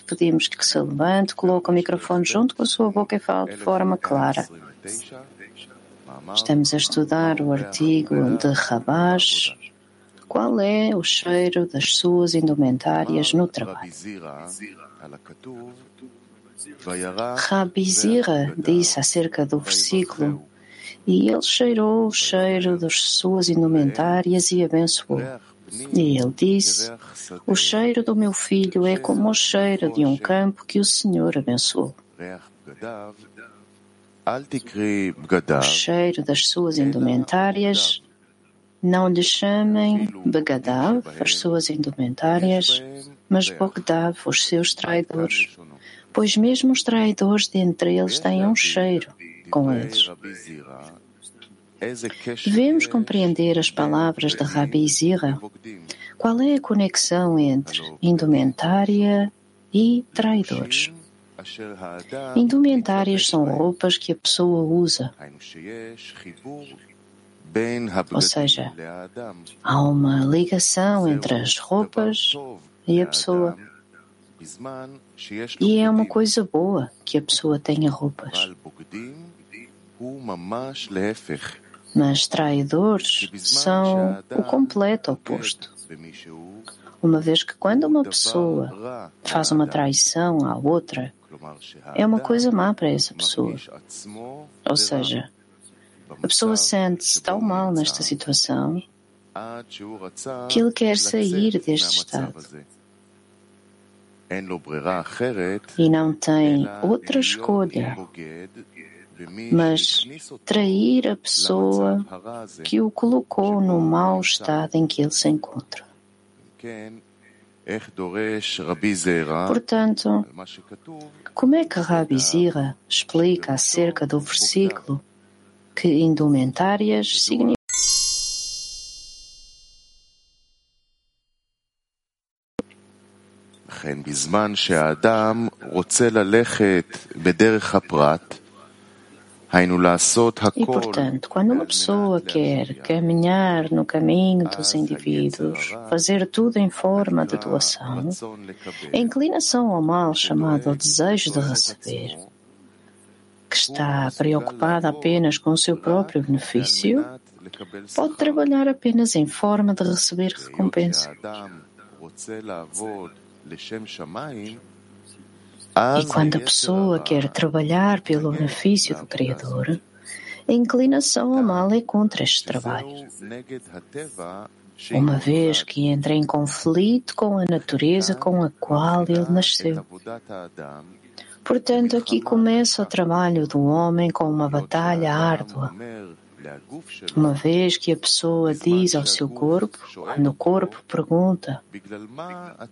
pedimos que se levante, coloque o microfone junto com a sua boca e fale de forma clara. Estamos a estudar o artigo de Rabash. Qual é o cheiro das suas indumentárias no trabalho? Rabi Zira disse acerca do versículo e ele cheirou o cheiro das suas indumentárias e abençoou. E ele disse: O cheiro do meu filho é como o cheiro de um campo que o Senhor abençoou. O cheiro das suas indumentárias, não lhe chamem Begadav, as suas indumentárias, mas Bogdav, os seus traidores, pois mesmo os traidores dentre eles têm um cheiro com eles. Devemos compreender as palavras de Rabi Zira. Qual é a conexão entre indumentária e traidores? Indumentárias são roupas que a pessoa usa. Ou seja, há uma ligação entre as roupas e a pessoa. E é uma coisa boa que a pessoa tenha roupas. Mas traidores são o completo oposto. Uma vez que quando uma pessoa faz uma traição à outra, é uma coisa má para essa pessoa. Ou seja, a pessoa sente-se tão mal nesta situação que ele quer sair deste estado. E não tem outra escolha mas trair a pessoa que o colocou no mau estado em que ele se encontra. Portanto, como é que Rabi Zira explica acerca do versículo que indumentárias significa בזמן שהאדם רוצה ללכת בדרך הפרט, E, portanto, quando uma pessoa quer caminhar no caminho dos indivíduos, fazer tudo em forma de doação, a inclinação ao mal chamado desejo de receber, que está preocupada apenas com o seu próprio benefício, pode trabalhar apenas em forma de receber recompensa. E quando a pessoa quer trabalhar pelo benefício do Criador, a inclinação ao mal é contra este trabalho. Uma vez que entra em conflito com a natureza com a qual ele nasceu. Portanto, aqui começa o trabalho do homem com uma batalha árdua uma vez que a pessoa diz ao seu corpo, quando o corpo pergunta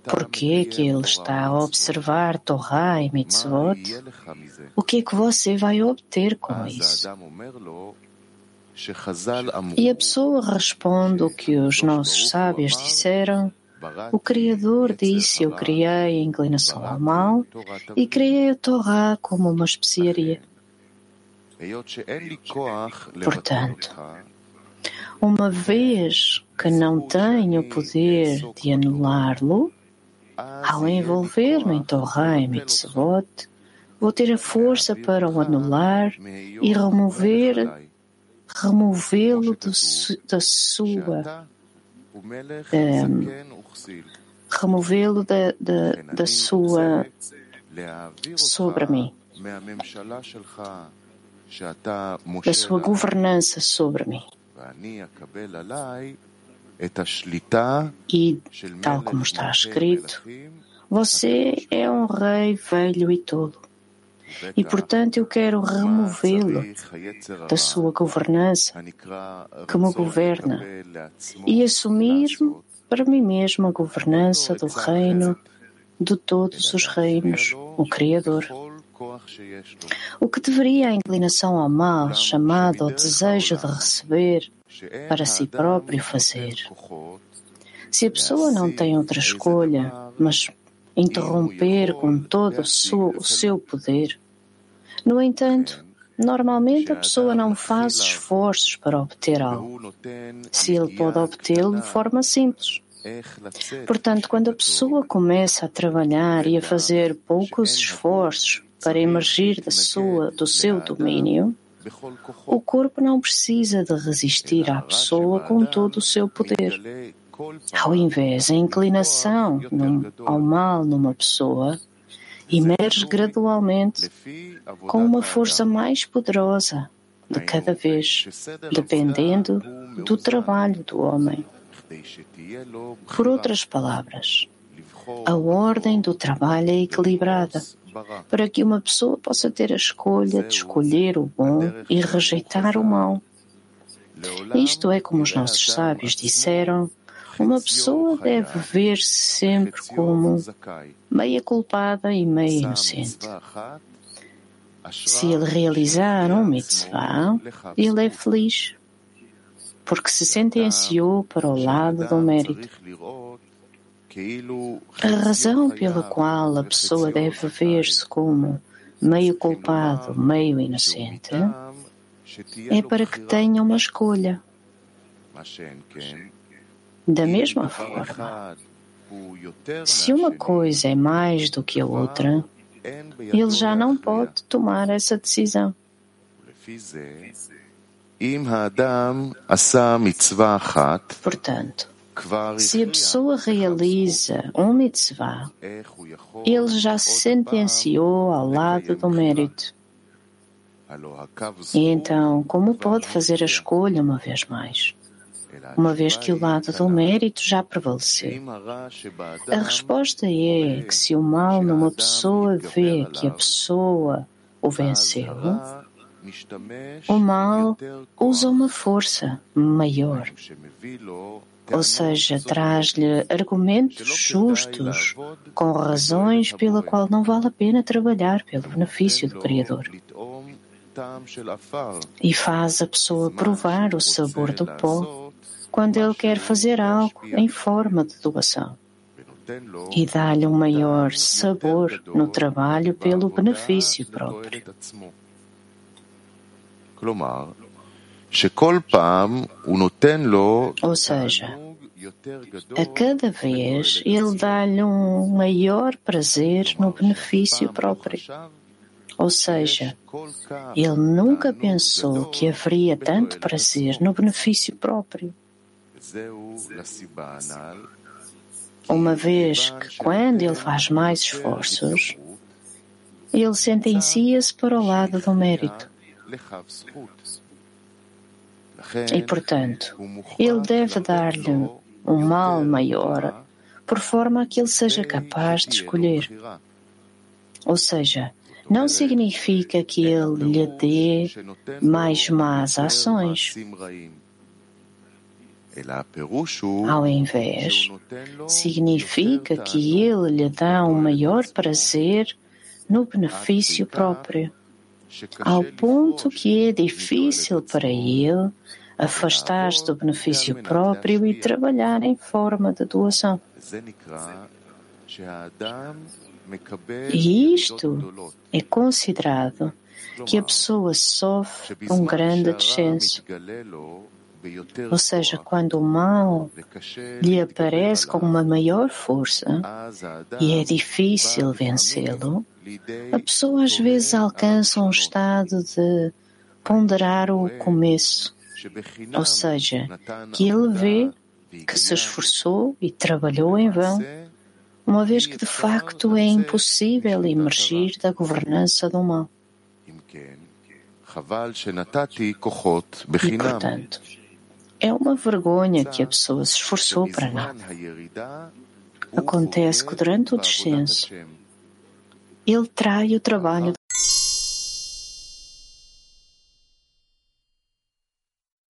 por que que ele está a observar Torah e Mitzvot, o que é que você vai obter com isso? E a pessoa responde o que os nossos sábios disseram o Criador disse: Eu criei a inclinação ao mal e criei a Torá como uma especiaria. Portanto, uma vez que não tenho o poder de anulá-lo, ao envolver-me em Torah e Mitzvot, vou ter a força para o anular e remover, removê-lo da sua, um, removê-lo da, da, da sua sobre mim da sua governança sobre mim. E, tal como está escrito, você é um rei velho e tolo. E, portanto, eu quero removê-lo da sua governança, que me governa, e assumir para mim mesmo a governança do reino de todos os reinos, o Criador. O que deveria a inclinação ao mal, chamado o desejo de receber, para si próprio fazer? Se a pessoa não tem outra escolha, mas interromper com todo o seu poder, no entanto, Normalmente a pessoa não faz esforços para obter algo, se ele pode obtê-lo de forma simples. Portanto, quando a pessoa começa a trabalhar e a fazer poucos esforços para emergir da sua, do seu domínio, o corpo não precisa de resistir à pessoa com todo o seu poder. Ao invés, a inclinação ao mal numa pessoa emerge gradualmente com uma força mais poderosa de cada vez, dependendo do trabalho do homem. Por outras palavras, a ordem do trabalho é equilibrada para que uma pessoa possa ter a escolha de escolher o bom e rejeitar o mal. Isto é como os nossos sábios disseram, uma pessoa deve ver-se sempre como meia culpada e meia inocente. Se ele realizar um mitzvah, ele é feliz, porque se sentenciou para o lado do mérito. A razão pela qual a pessoa deve ver-se como meio culpado, meio inocente, é para que tenha uma escolha. Da mesma forma, se uma coisa é mais do que a outra, ele já não pode tomar essa decisão. Portanto, se a pessoa realiza um mitzvah, ele já se sentenciou ao lado do mérito. E então, como pode fazer a escolha uma vez mais? uma vez que o lado do mérito já prevaleceu. A resposta é que se o mal numa pessoa vê que a pessoa o venceu, o mal usa uma força maior, ou seja, traz-lhe argumentos justos, com razões pela qual não vale a pena trabalhar pelo benefício do Criador. E faz a pessoa provar o sabor do pó quando ele quer fazer algo em forma de doação e dá-lhe um maior sabor no trabalho pelo benefício próprio. Ou seja, a cada vez ele dá-lhe um maior prazer no benefício próprio. Ou seja, ele nunca pensou que haveria tanto prazer no benefício próprio. Uma vez que, quando ele faz mais esforços, ele sentencia-se para o lado do mérito. E, portanto, ele deve dar-lhe um mal maior, por forma que ele seja capaz de escolher. Ou seja, não significa que ele lhe dê mais más ações. Ao invés, significa que ele lhe dá um maior prazer no benefício próprio, ao ponto que é difícil para ele afastar-se do benefício próprio e trabalhar em forma de doação. E isto é considerado que a pessoa sofre um grande descenso ou seja, quando o mal lhe aparece com uma maior força e é difícil vencê-lo, a pessoa às vezes alcança um estado de ponderar o começo, ou seja, que ele vê que se esforçou e trabalhou em vão, uma vez que de facto é impossível emergir da governança do mal. E, portanto, é uma vergonha que a pessoa se esforçou para nada. Acontece que durante o descenso, ele trai o trabalho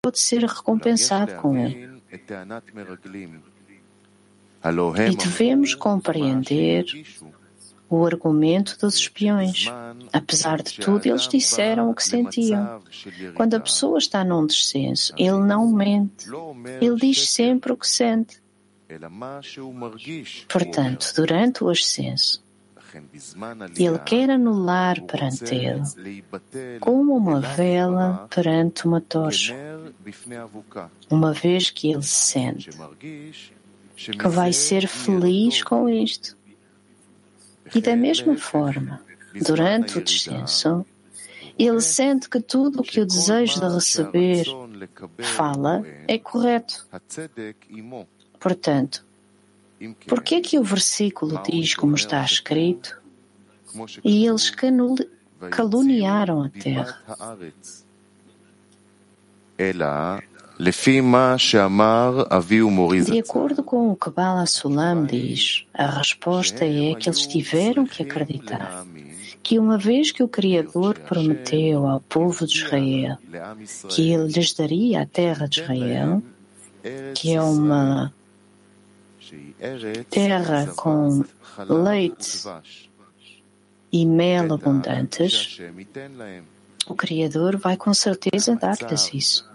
pode ser recompensado com ele. E devemos compreender o argumento dos espiões. Apesar de tudo, eles disseram o que sentiam. Quando a pessoa está num descenso, ele não mente. Ele diz sempre o que sente. Portanto, durante o ascenso, ele quer anular perante ele, como uma vela perante uma tocha, uma vez que ele sente que vai ser feliz com isto. E da mesma forma, durante o descenso, ele sente que tudo o que o desejo de receber fala é correto. Portanto, por que é que o versículo diz como está escrito? E eles caluniaram a terra. De acordo com o que Bala Sulam diz, a resposta é que eles tiveram que acreditar que uma vez que o Criador prometeu ao povo de Israel que ele lhes daria a terra de Israel, que é uma terra com leite e mel abundantes, o Criador vai com certeza dar-lhes isso.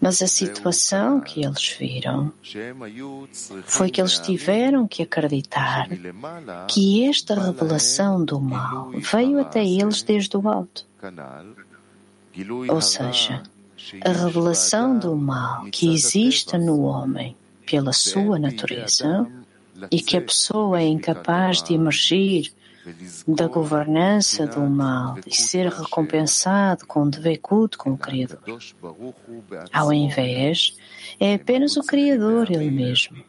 Mas a situação que eles viram foi que eles tiveram que acreditar que esta revelação do mal veio até eles desde o alto. Ou seja, a revelação do mal que existe no homem pela sua natureza e que a pessoa é incapaz de emergir da governança do mal e ser recompensado com devekut com o Criador. Ao invés, é apenas o Criador ele mesmo.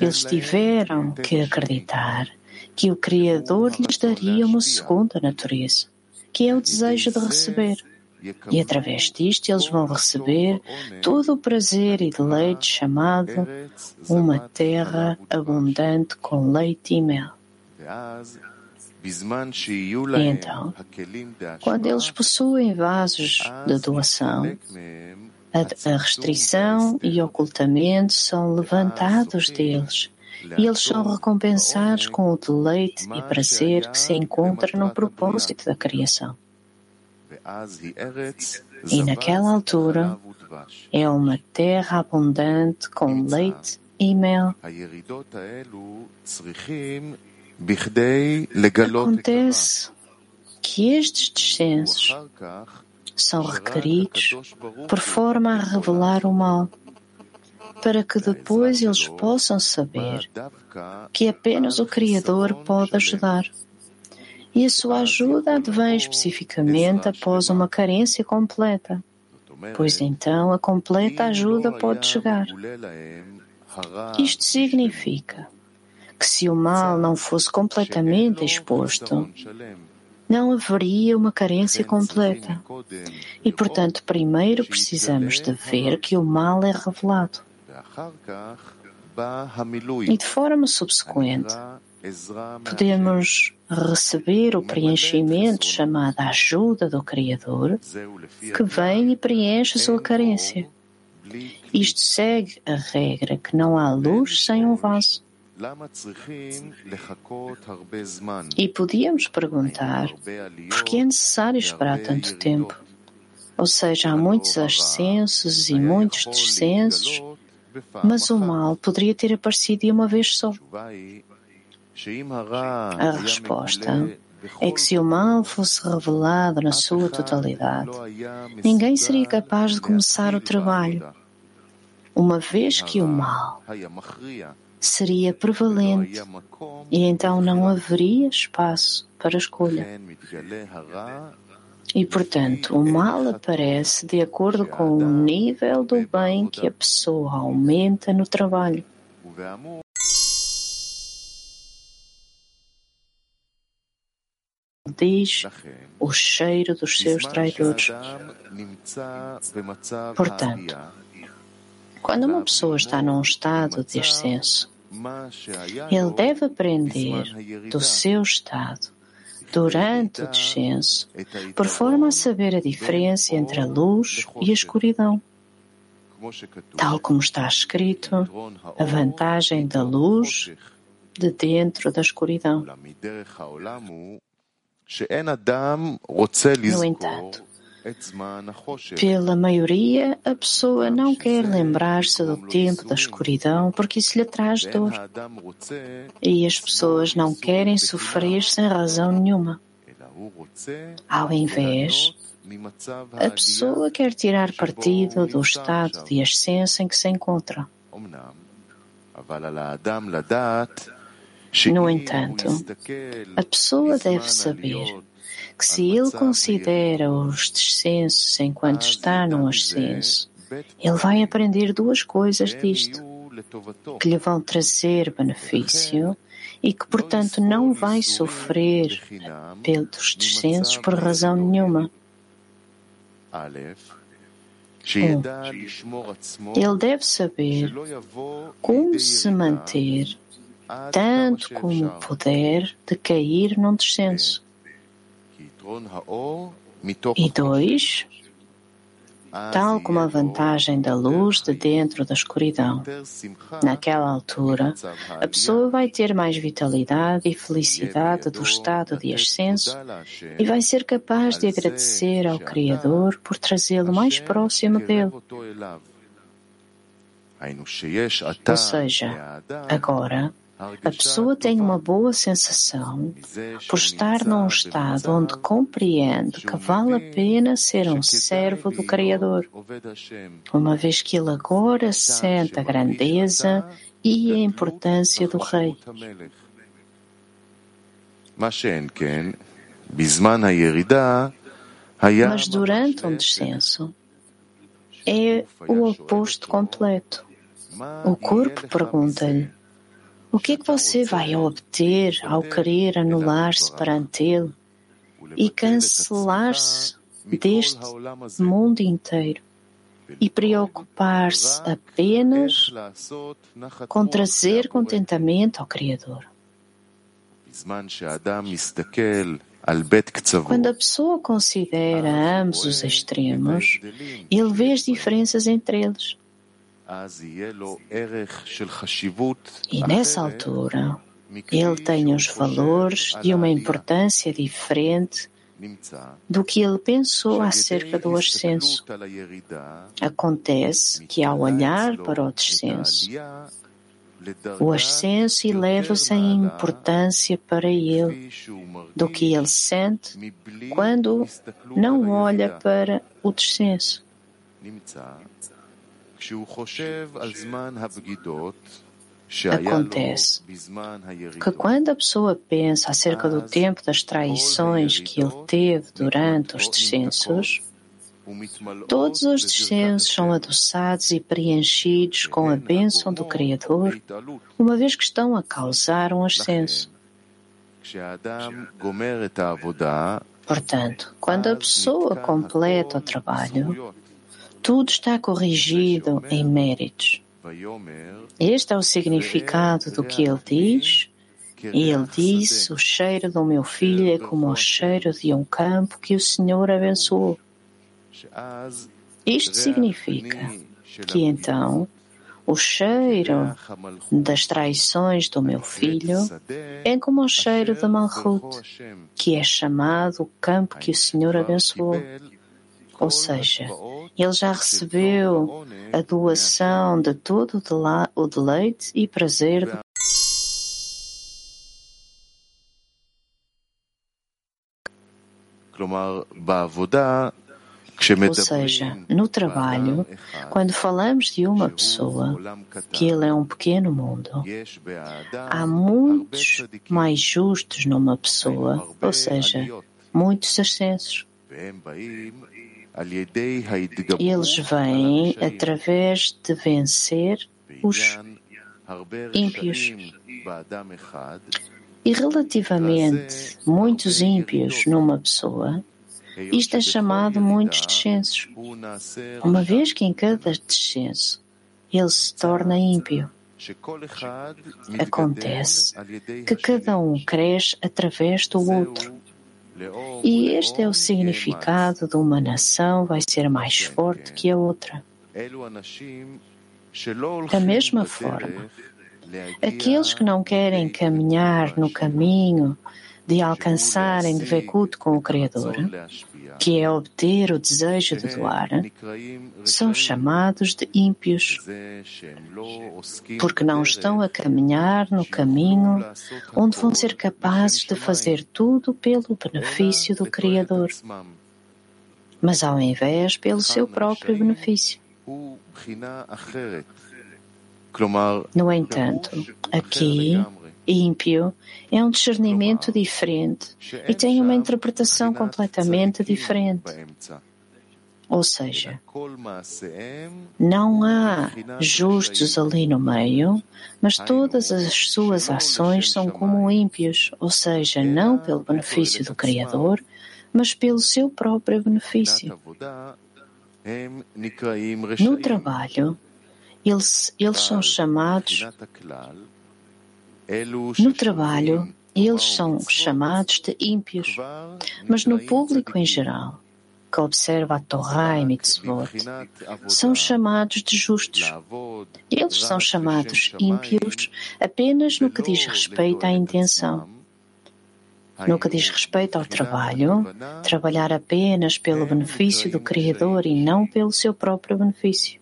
Eles tiveram que acreditar que o Criador lhes daria uma segunda natureza, que é o desejo de receber. E através disto eles vão receber todo o prazer e deleite chamado uma terra abundante com leite e mel. E então, quando eles possuem vasos de doação, a restrição e ocultamento são levantados deles. E eles são recompensados com o deleite e prazer que se encontra no propósito da criação. E naquela altura é uma terra abundante com leite e mel. Acontece que estes descensos são requeridos por forma a revelar o mal, para que depois eles possam saber que apenas o Criador pode ajudar. E a sua ajuda advém especificamente após uma carência completa, pois então a completa ajuda pode chegar. Isto significa que se o mal não fosse completamente exposto, não haveria uma carência completa. E, portanto, primeiro precisamos de ver que o mal é revelado. E de forma subsequente, podemos receber o preenchimento chamado ajuda do Criador, que vem e preenche a sua carência. Isto segue a regra que não há luz sem um vaso. E podíamos perguntar por que é necessário esperar tanto tempo? Ou seja, há muitos ascensos e muitos descensos, mas o mal poderia ter aparecido de uma vez só. A resposta é que se o mal fosse revelado na sua totalidade, ninguém seria capaz de começar o trabalho, uma vez que o mal seria prevalente e então não haveria espaço para escolha. E, portanto, o mal aparece de acordo com o nível do bem que a pessoa aumenta no trabalho. Diz o cheiro dos seus traidores. Portanto, quando uma pessoa está num estado de ascenso, ele deve aprender do seu estado durante o descenso, por forma a saber a diferença entre a luz e a escuridão. Tal como está escrito, a vantagem da luz de dentro da escuridão. No entanto, pela maioria, a pessoa não quer lembrar-se do tempo da escuridão porque isso lhe traz dor. E as pessoas não querem sofrer sem razão nenhuma. Ao invés, A pessoa quer tirar partido do estado de ascenso em que se encontra. No entanto, a pessoa deve saber que se ele considera os descensos enquanto está no ascenso, ele vai aprender duas coisas disto, que lhe vão trazer benefício e que, portanto, não vai sofrer pelos descensos por razão nenhuma. Um, ele deve saber como se manter, tanto como puder, de cair num descenso. E dois, tal como a vantagem da luz de dentro da escuridão. Naquela altura, a pessoa vai ter mais vitalidade e felicidade do estado de ascenso e vai ser capaz de agradecer ao Criador por trazê-lo mais próximo dele. Ou seja, agora, a pessoa tem uma boa sensação por estar num estado onde compreende que vale a pena ser um servo do Criador, uma vez que ele agora sente a grandeza e a importância do Rei. Mas durante um descenso, é o oposto completo. O corpo pergunta-lhe o que é que você vai obter ao querer anular-se perante ele e cancelar-se deste mundo inteiro e preocupar-se apenas com trazer contentamento ao Criador? Quando a pessoa considera ambos os extremos, ele vê as diferenças entre eles. E nessa altura, ele tem os valores de uma importância diferente do que ele pensou acerca do ascenso. Acontece que, ao olhar para o descenso, o ascenso eleva-se em importância para ele do que ele sente quando não olha para o descenso. Acontece. que quando a pessoa pensa acerca do tempo das traições que ele teve durante os descensos, todos os descensos são adoçados e preenchidos com a bênção do Criador, uma vez que estão a causar um ascenso. Portanto, quando a pessoa completa o trabalho, tudo está corrigido em méritos. Este é o significado do que ele diz. E ele disse: O cheiro do meu filho é como o cheiro de um campo que o Senhor abençoou. Isto significa que então o cheiro das traições do meu filho é como o cheiro de Malchut, que é chamado o campo que o Senhor abençoou. Ou seja, ele já recebeu a doação de todo o deleite e prazer do ou seja, no trabalho, quando falamos de uma pessoa, que ele é um pequeno mundo, há muitos mais justos numa pessoa, ou seja, muitos ascensos. Eles vêm através de vencer os ímpios. E relativamente muitos ímpios numa pessoa, isto é chamado muitos descensos, uma vez que em cada descenso ele se torna ímpio. Acontece que cada um cresce através do outro. E este é o significado de uma nação vai ser mais forte que a outra. Da mesma forma, aqueles que não querem caminhar no caminho de alcançarem de Vekut com o Criador, que é obter o desejo de doar, são chamados de ímpios, porque não estão a caminhar no caminho onde vão ser capazes de fazer tudo pelo benefício do Criador, mas ao invés pelo seu próprio benefício. No entanto, aqui, ímpio. É um discernimento diferente. E tem uma interpretação completamente diferente. Ou seja, não há justos ali no meio, mas todas as suas ações são como ímpios, ou seja, não pelo benefício do Criador, mas pelo seu próprio benefício. No trabalho, eles, eles são chamados. No trabalho, eles são chamados de ímpios, mas no público em geral, que observa a Torá e Mitzvot são chamados de justos. Eles são chamados ímpios apenas no que diz respeito à intenção. No que diz respeito ao trabalho, trabalhar apenas pelo benefício do Criador e não pelo seu próprio benefício.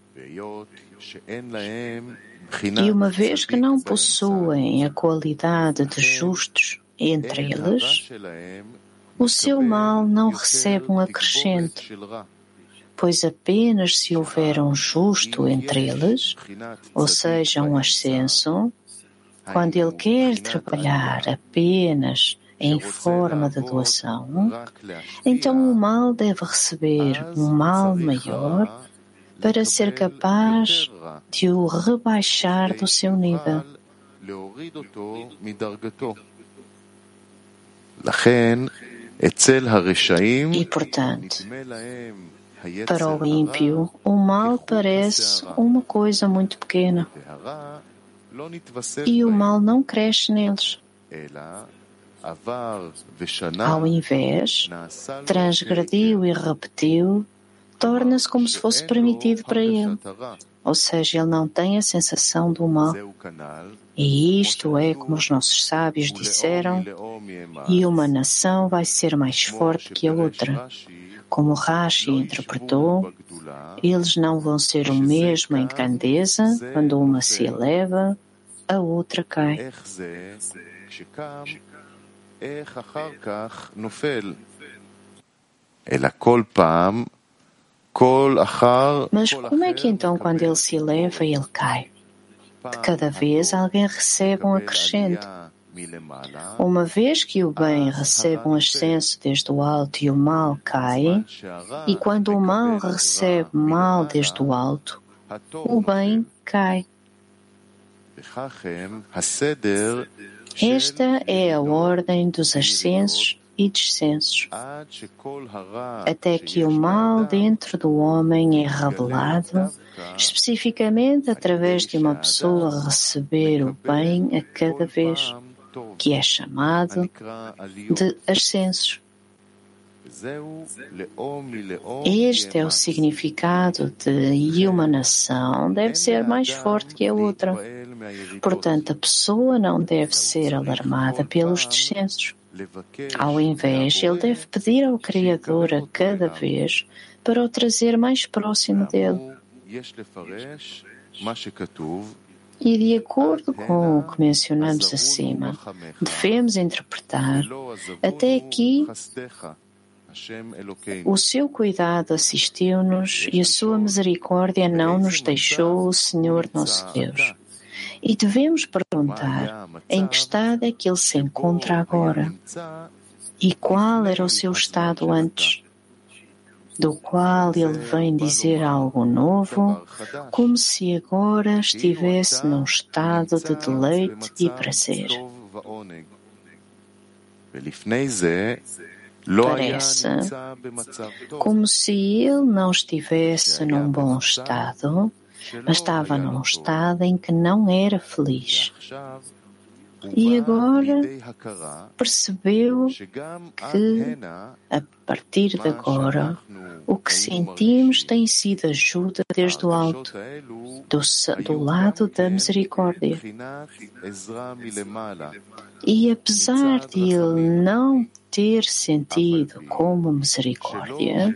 E uma vez que não possuem a qualidade de justos entre eles, o seu mal não recebe um acrescente, pois apenas se houver um justo entre eles, ou seja, um ascenso, quando ele quer trabalhar apenas em forma de doação, então o mal deve receber um mal maior para ser capaz de o rebaixar do seu nível. E, portanto, para o ímpio, o mal parece uma coisa muito pequena. E o mal não cresce neles. Ao invés, transgrediu e repetiu, torna-se como se fosse permitido para ele. Ou seja, ele não tem a sensação do mal. E isto é, como os nossos sábios disseram, e uma nação vai ser mais forte que a outra. Como Rashi interpretou, eles não vão ser o mesmo em grandeza, quando uma se eleva, a outra cai. Mas como é que então, quando ele se eleva, ele cai? De cada vez alguém recebe um acrescente. Uma vez que o bem recebe um ascenso desde o alto e o mal cai, e quando o mal recebe mal desde o alto, o bem cai. Esta é a ordem dos ascensos e descensos, até que o mal dentro do homem é revelado, especificamente através de uma pessoa receber o bem a cada vez, que é chamado de ascensos. Este é o significado de e uma nação deve ser mais forte que a outra. Portanto, a pessoa não deve ser alarmada pelos descensos. Ao invés, ele deve pedir ao Criador a cada vez para o trazer mais próximo dele. E de acordo com o que mencionamos acima, devemos interpretar até aqui o seu cuidado assistiu-nos e a sua misericórdia não nos deixou, o Senhor nosso Deus. E devemos perguntar em que estado é que ele se encontra agora? E qual era o seu estado antes, do qual ele vem dizer algo novo, como se agora estivesse num estado de deleite e prazer. Parece como se ele não estivesse num bom estado mas estava num estado em que não era feliz. E agora percebeu que, a partir de agora, o que sentimos tem sido ajuda desde o alto, do, do lado da misericórdia. E apesar de ele não ter sentido como misericórdia,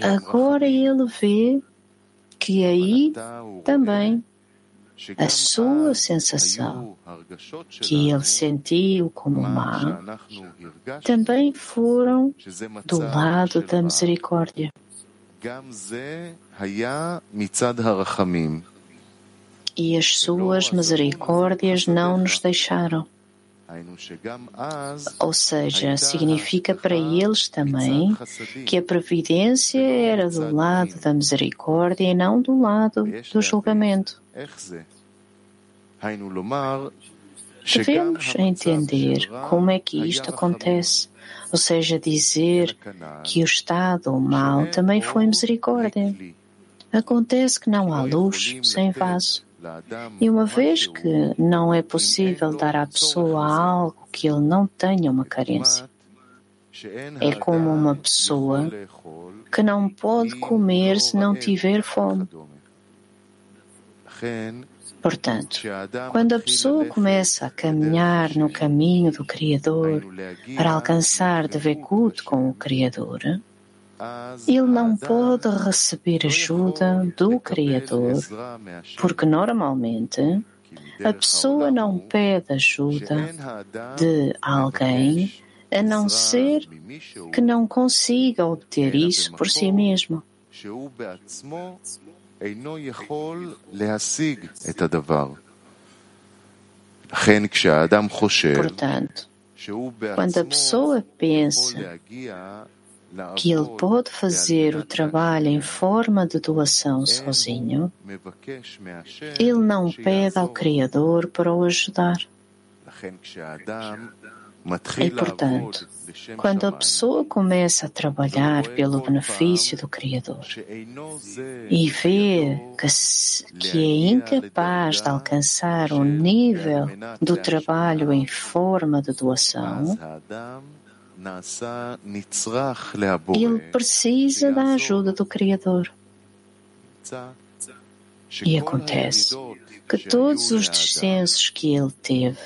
agora ele vê que aí também a sua sensação que ele sentiu como má também foram do lado da misericórdia. E as suas misericórdias não nos deixaram. Ou seja, significa para eles também que a previdência era do lado da misericórdia e não do lado do julgamento. Devemos entender como é que isto acontece, ou seja, dizer que o estado mal também foi misericórdia. Acontece que não há luz sem vaso. E uma vez que não é possível dar à pessoa algo que ele não tenha uma carência, é como uma pessoa que não pode comer se não tiver fome. Portanto, quando a pessoa começa a caminhar no caminho do Criador para alcançar de Vekut com o Criador, ele não pode receber ajuda do Criador, porque normalmente a pessoa não pede ajuda de alguém a não ser que não consiga obter isso por si mesmo. Portanto, quando a pessoa pensa que ele pode fazer o trabalho em forma de doação sozinho, ele não pede ao Criador para o ajudar. E, portanto, quando a pessoa começa a trabalhar pelo benefício do Criador e vê que, que é incapaz de alcançar o nível do trabalho em forma de doação, ele precisa da ajuda do Criador. E acontece que todos os descensos que ele teve,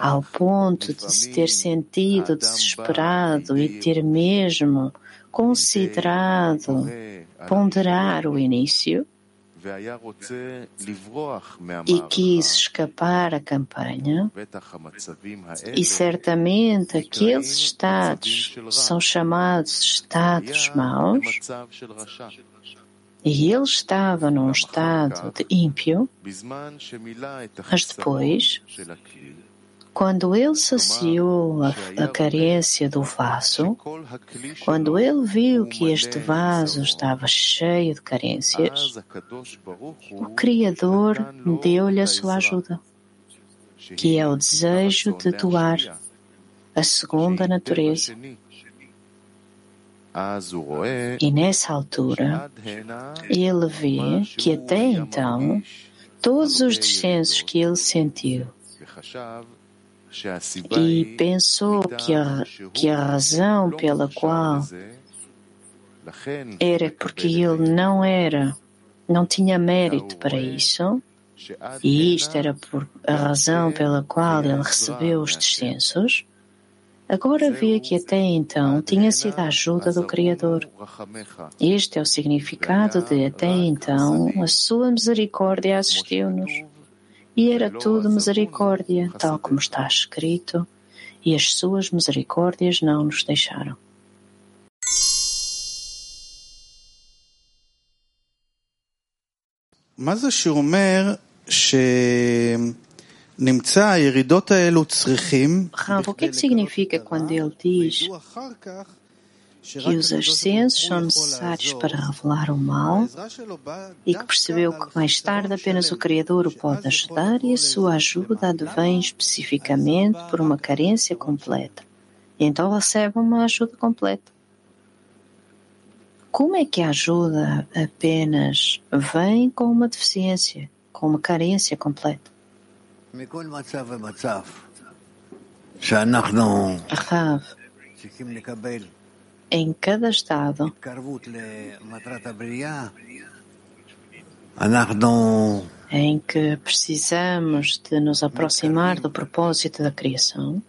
ao ponto de se ter sentido desesperado e ter mesmo considerado ponderar o início, e quis escapar à campanha, e certamente aqueles estados são chamados estados maus, e ele estava num estado de ímpio, mas depois, quando ele saciou a, a carência do vaso, quando ele viu que este vaso estava cheio de carências, o Criador deu-lhe a sua ajuda, que é o desejo de doar a segunda natureza. E nessa altura, ele vê que até então, todos os descensos que ele sentiu e pensou que a, que a razão pela qual era porque ele não era, não tinha mérito para isso, e isto era por a razão pela qual ele recebeu os descensos, agora vê que até então tinha sido a ajuda do Criador. Este é o significado de até então a sua misericórdia assistiu-nos e era tudo misericórdia, tal como está escrito, e as suas misericórdias não nos deixaram. מה השיר אומר שנמצא הירידות האלו צריכים Rav, o que, que significa quando ele diz que os ascensos são necessários para revelar o mal e que percebeu que mais tarde apenas o Criador o pode ajudar e a sua ajuda advém especificamente por uma carência completa. E então recebe uma ajuda completa. Como é que a ajuda apenas vem com uma deficiência, com uma carência completa? Rav, em cada estado. Em que precisamos de nos aproximar do propósito da criação,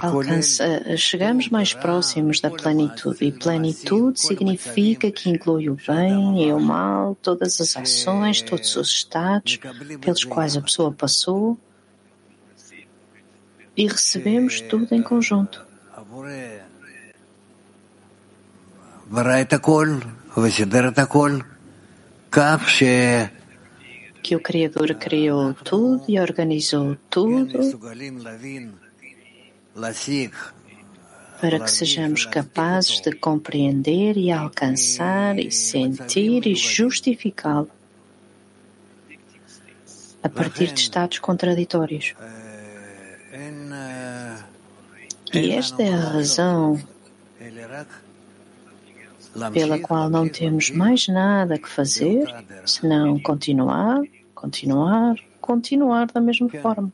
Alcança, chegamos mais próximos da plenitude, e plenitude significa que inclui o bem e o mal, todas as ações, todos os estados pelos quais a pessoa passou, e recebemos tudo em conjunto. Que o Criador criou tudo e organizou tudo para que sejamos capazes de compreender e alcançar e sentir e justificá-lo a partir de estados contraditórios. E esta é a razão pela qual não temos mais nada que fazer senão continuar, continuar, continuar da mesma forma.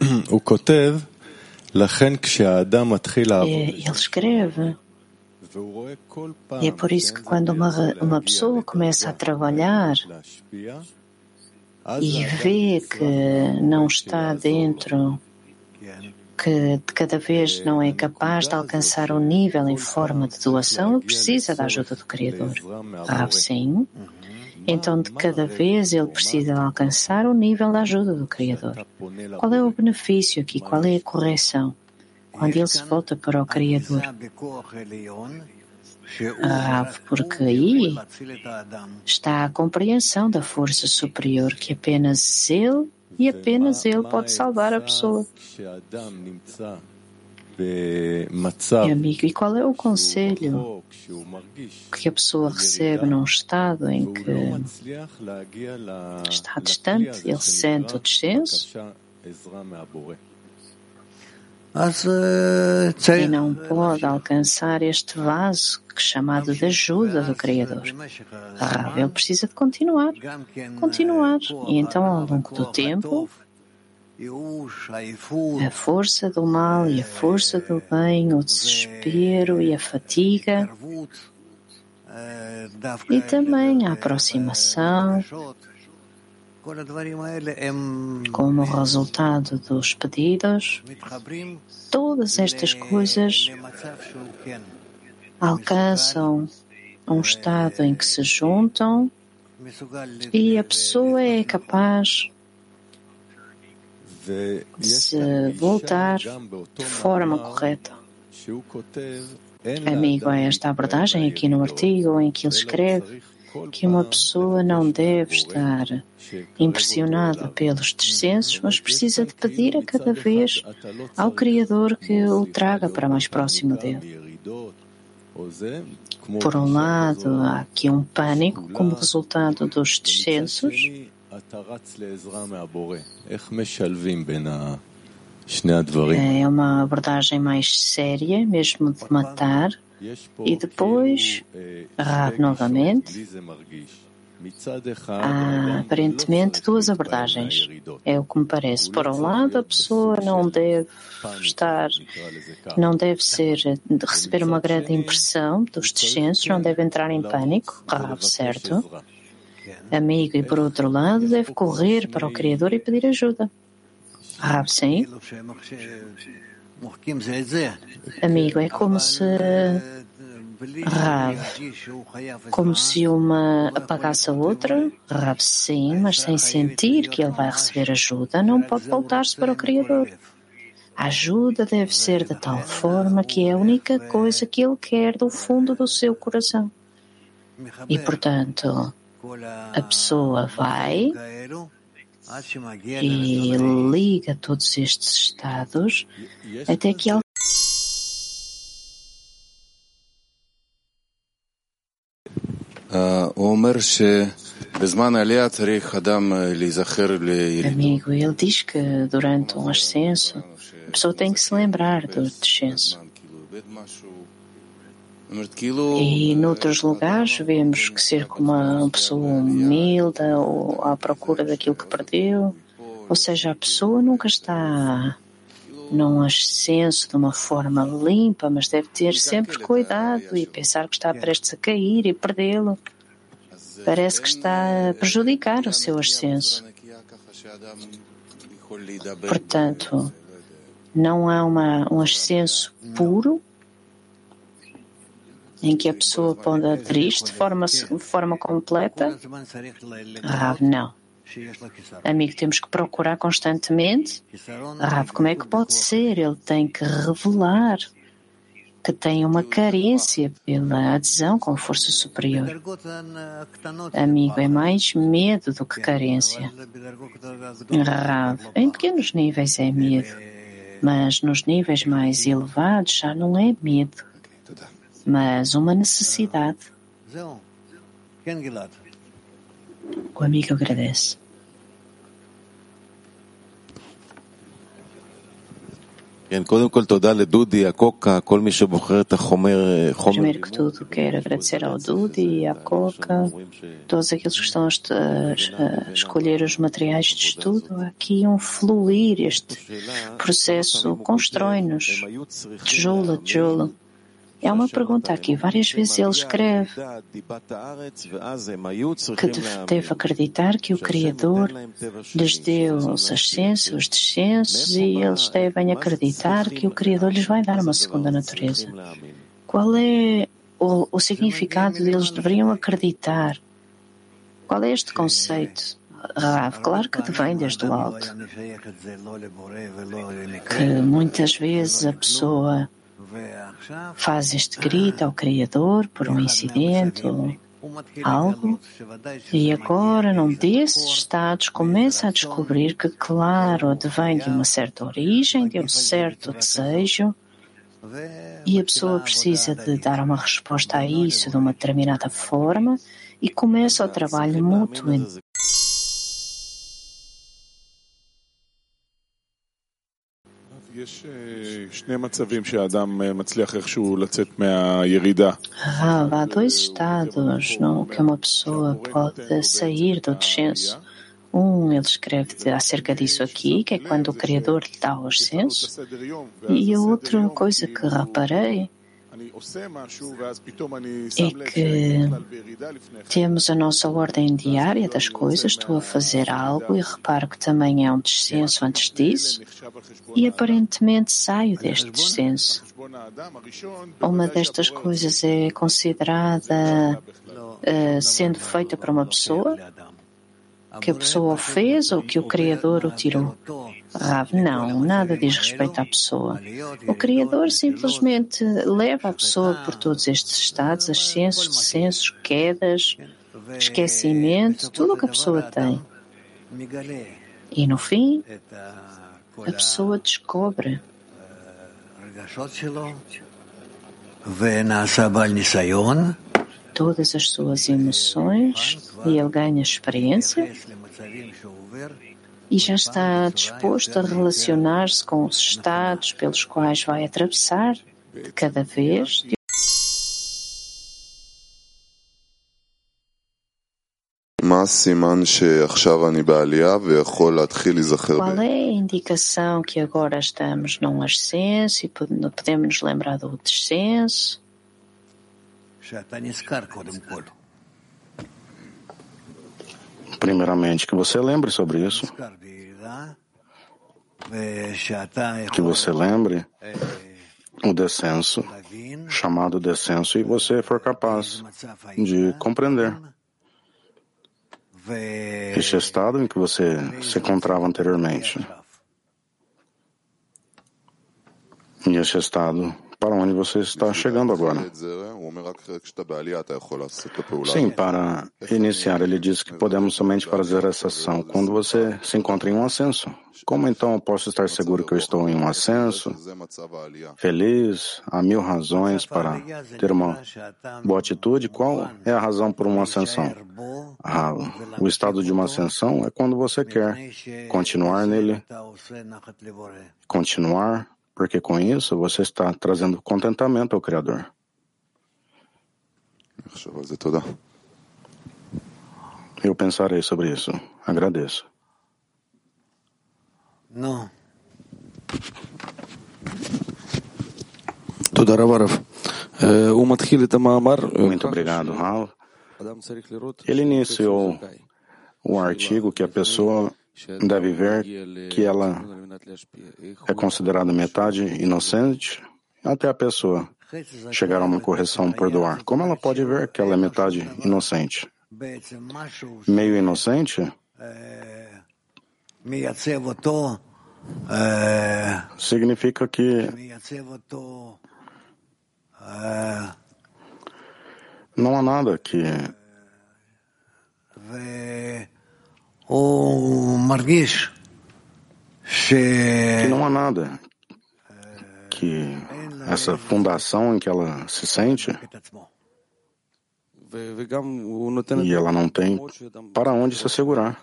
Ele escreve. E é por isso que quando uma, uma pessoa começa a trabalhar e vê que não está dentro, que cada vez não é capaz de alcançar um nível em forma de doação, ele precisa da ajuda do Criador. Ah, sim. Então, de cada vez ele precisa alcançar o nível da ajuda do Criador. Qual é o benefício aqui? Qual é a correção? Quando ele se volta para o Criador. Ah, porque aí está a compreensão da força superior que apenas ele e apenas ele pode salvar a pessoa. Amigo, e qual é o conselho que a pessoa recebe num estado em que está distante, ele sente o descenso e não pode alcançar este vaso que chamado de ajuda do Criador. Ah, ele precisa de continuar, continuar. E então, ao longo do tempo, a força do mal e a força do bem, o desespero e a fatiga, e também a aproximação, como resultado dos pedidos, todas estas coisas alcançam um estado em que se juntam e a pessoa é capaz se voltar de forma correta. Amigo, é esta abordagem aqui no artigo em que ele escreve que uma pessoa não deve estar impressionada pelos descensos, mas precisa de pedir a cada vez ao Criador que o traga para mais próximo dele. Por um lado, há aqui um pânico como resultado dos descensos, é uma abordagem mais séria, mesmo de matar, e depois, Rav novamente. Há aparentemente duas abordagens. É o que me parece. Por um lado, a pessoa não deve estar, não deve ser, receber uma grande impressão dos descensos, não deve entrar em pânico, Rav, certo? amigo, e por outro lado, deve correr para o Criador e pedir ajuda. Ah, sim. Amigo, é como se Rav, como se uma apagasse a outra, Rav sim, mas sem sentir que ele vai receber ajuda, não pode voltar-se para o Criador. A ajuda deve ser de tal forma que é a única coisa que ele quer do fundo do seu coração. E, portanto, a pessoa vai e liga todos estes estados até que ela Amigo, ele diz que durante um ascenso a pessoa tem que se lembrar do descenso. E noutros lugares vemos que ser como uma pessoa humilde ou à procura daquilo que perdeu, ou seja, a pessoa nunca está num ascenso de uma forma limpa, mas deve ter sempre cuidado e pensar que está prestes a cair e perdê-lo. parece que está a prejudicar o seu ascenso. Portanto, não há uma, um ascenso puro em que a pessoa pode aderir de forma, forma completa? Rav, não. Amigo, temos que procurar constantemente. Rav, como é que pode ser? Ele tem que revelar que tem uma carência pela adesão com força superior. Amigo, é mais medo do que carência. Rav, em pequenos níveis é medo, mas nos níveis mais elevados já não é medo, mas uma necessidade. O amigo agradece. Primeiro que tudo, quero agradecer ao Dudi e à Coca, todos aqueles que estão a, a escolher os materiais de estudo. Aqui um fluir, este processo constrói-nos, tijolo a tijolo. É uma pergunta aqui. Várias vezes ele escreve que deve acreditar que o Criador lhes deu os ascensos, os descensos, e eles devem acreditar que o Criador lhes vai dar uma segunda natureza. Qual é o, o significado deles deveriam acreditar? Qual é este conceito? Rav, claro que vem desde o alto. Que muitas vezes a pessoa faz este grito ao Criador por um incidente algo, e agora, num desses estados, começa a descobrir que, claro, advém de uma certa origem, de um certo desejo, e a pessoa precisa de dar uma resposta a isso de uma determinada forma, e começa o trabalho mútuo há dois estados no que uma pessoa pode sair do descenso. Um, ele escreve acerca disso aqui, que é quando o Criador lhe dá o ascenso. E a outra coisa que reparei é que temos a nossa ordem diária das coisas, estou a fazer algo e reparo que também é um descenso antes disso, e aparentemente saio deste descenso. Uma destas coisas é considerada uh, sendo feita para uma pessoa, que a pessoa o fez ou que o Criador o tirou. Rav, não, nada diz respeito à pessoa. O Criador simplesmente leva a pessoa por todos estes estados, ascensos, descensos, quedas, esquecimento, tudo o que a pessoa tem. E no fim, a pessoa descobre todas as suas emoções e ele ganha experiência e já está disposto a relacionar-se com os estados pelos quais vai atravessar de cada vez. Qual é a indicação que agora estamos num ascenso e podemos nos lembrar do descenso? Primeiramente, que você lembre sobre isso. Que você lembre o descenso, chamado descenso, e você for capaz de compreender. Este estado em que você se encontrava anteriormente. E este estado para onde você está chegando agora. Sim, para iniciar, ele diz que podemos somente fazer essa ação quando você se encontra em um ascenso. Como então eu posso estar seguro que eu estou em um ascenso, feliz, há mil razões para ter uma boa atitude? Qual é a razão por uma ascensão? Ah, o estado de uma ascensão é quando você quer continuar nele, continuar porque com isso você está trazendo contentamento ao Criador. Eu pensarei sobre isso. Agradeço. Não. Muito obrigado, Raul. Ele iniciou o artigo que a pessoa deve ver que ela é considerada metade inocente até a pessoa chegar a uma correção por doar. Como ela pode ver que ela é metade inocente? Meio inocente significa que não há nada que que não há nada que essa fundação em que ela se sente e ela não tem para onde se assegurar.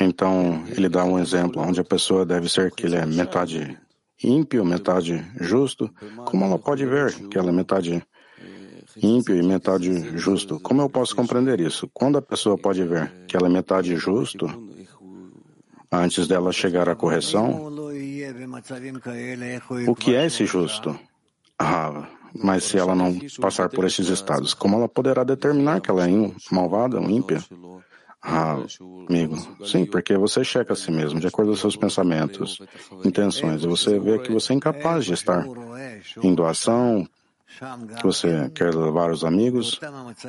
Então, ele dá um exemplo onde a pessoa deve ser que ele é metade ímpio, metade justo. Como ela pode ver que ela é metade ímpio e metade justo? Como eu posso compreender isso? Quando a pessoa pode ver que ela é metade justo, antes dela chegar à correção, o que é esse justo? Ah, mas se ela não passar por esses estados, como ela poderá determinar que ela é malvada, ou ímpia? Ah, amigo, sim, porque você checa a si mesmo, de acordo com seus pensamentos, intenções, e você vê que você é incapaz de estar em doação, você quer levar os amigos.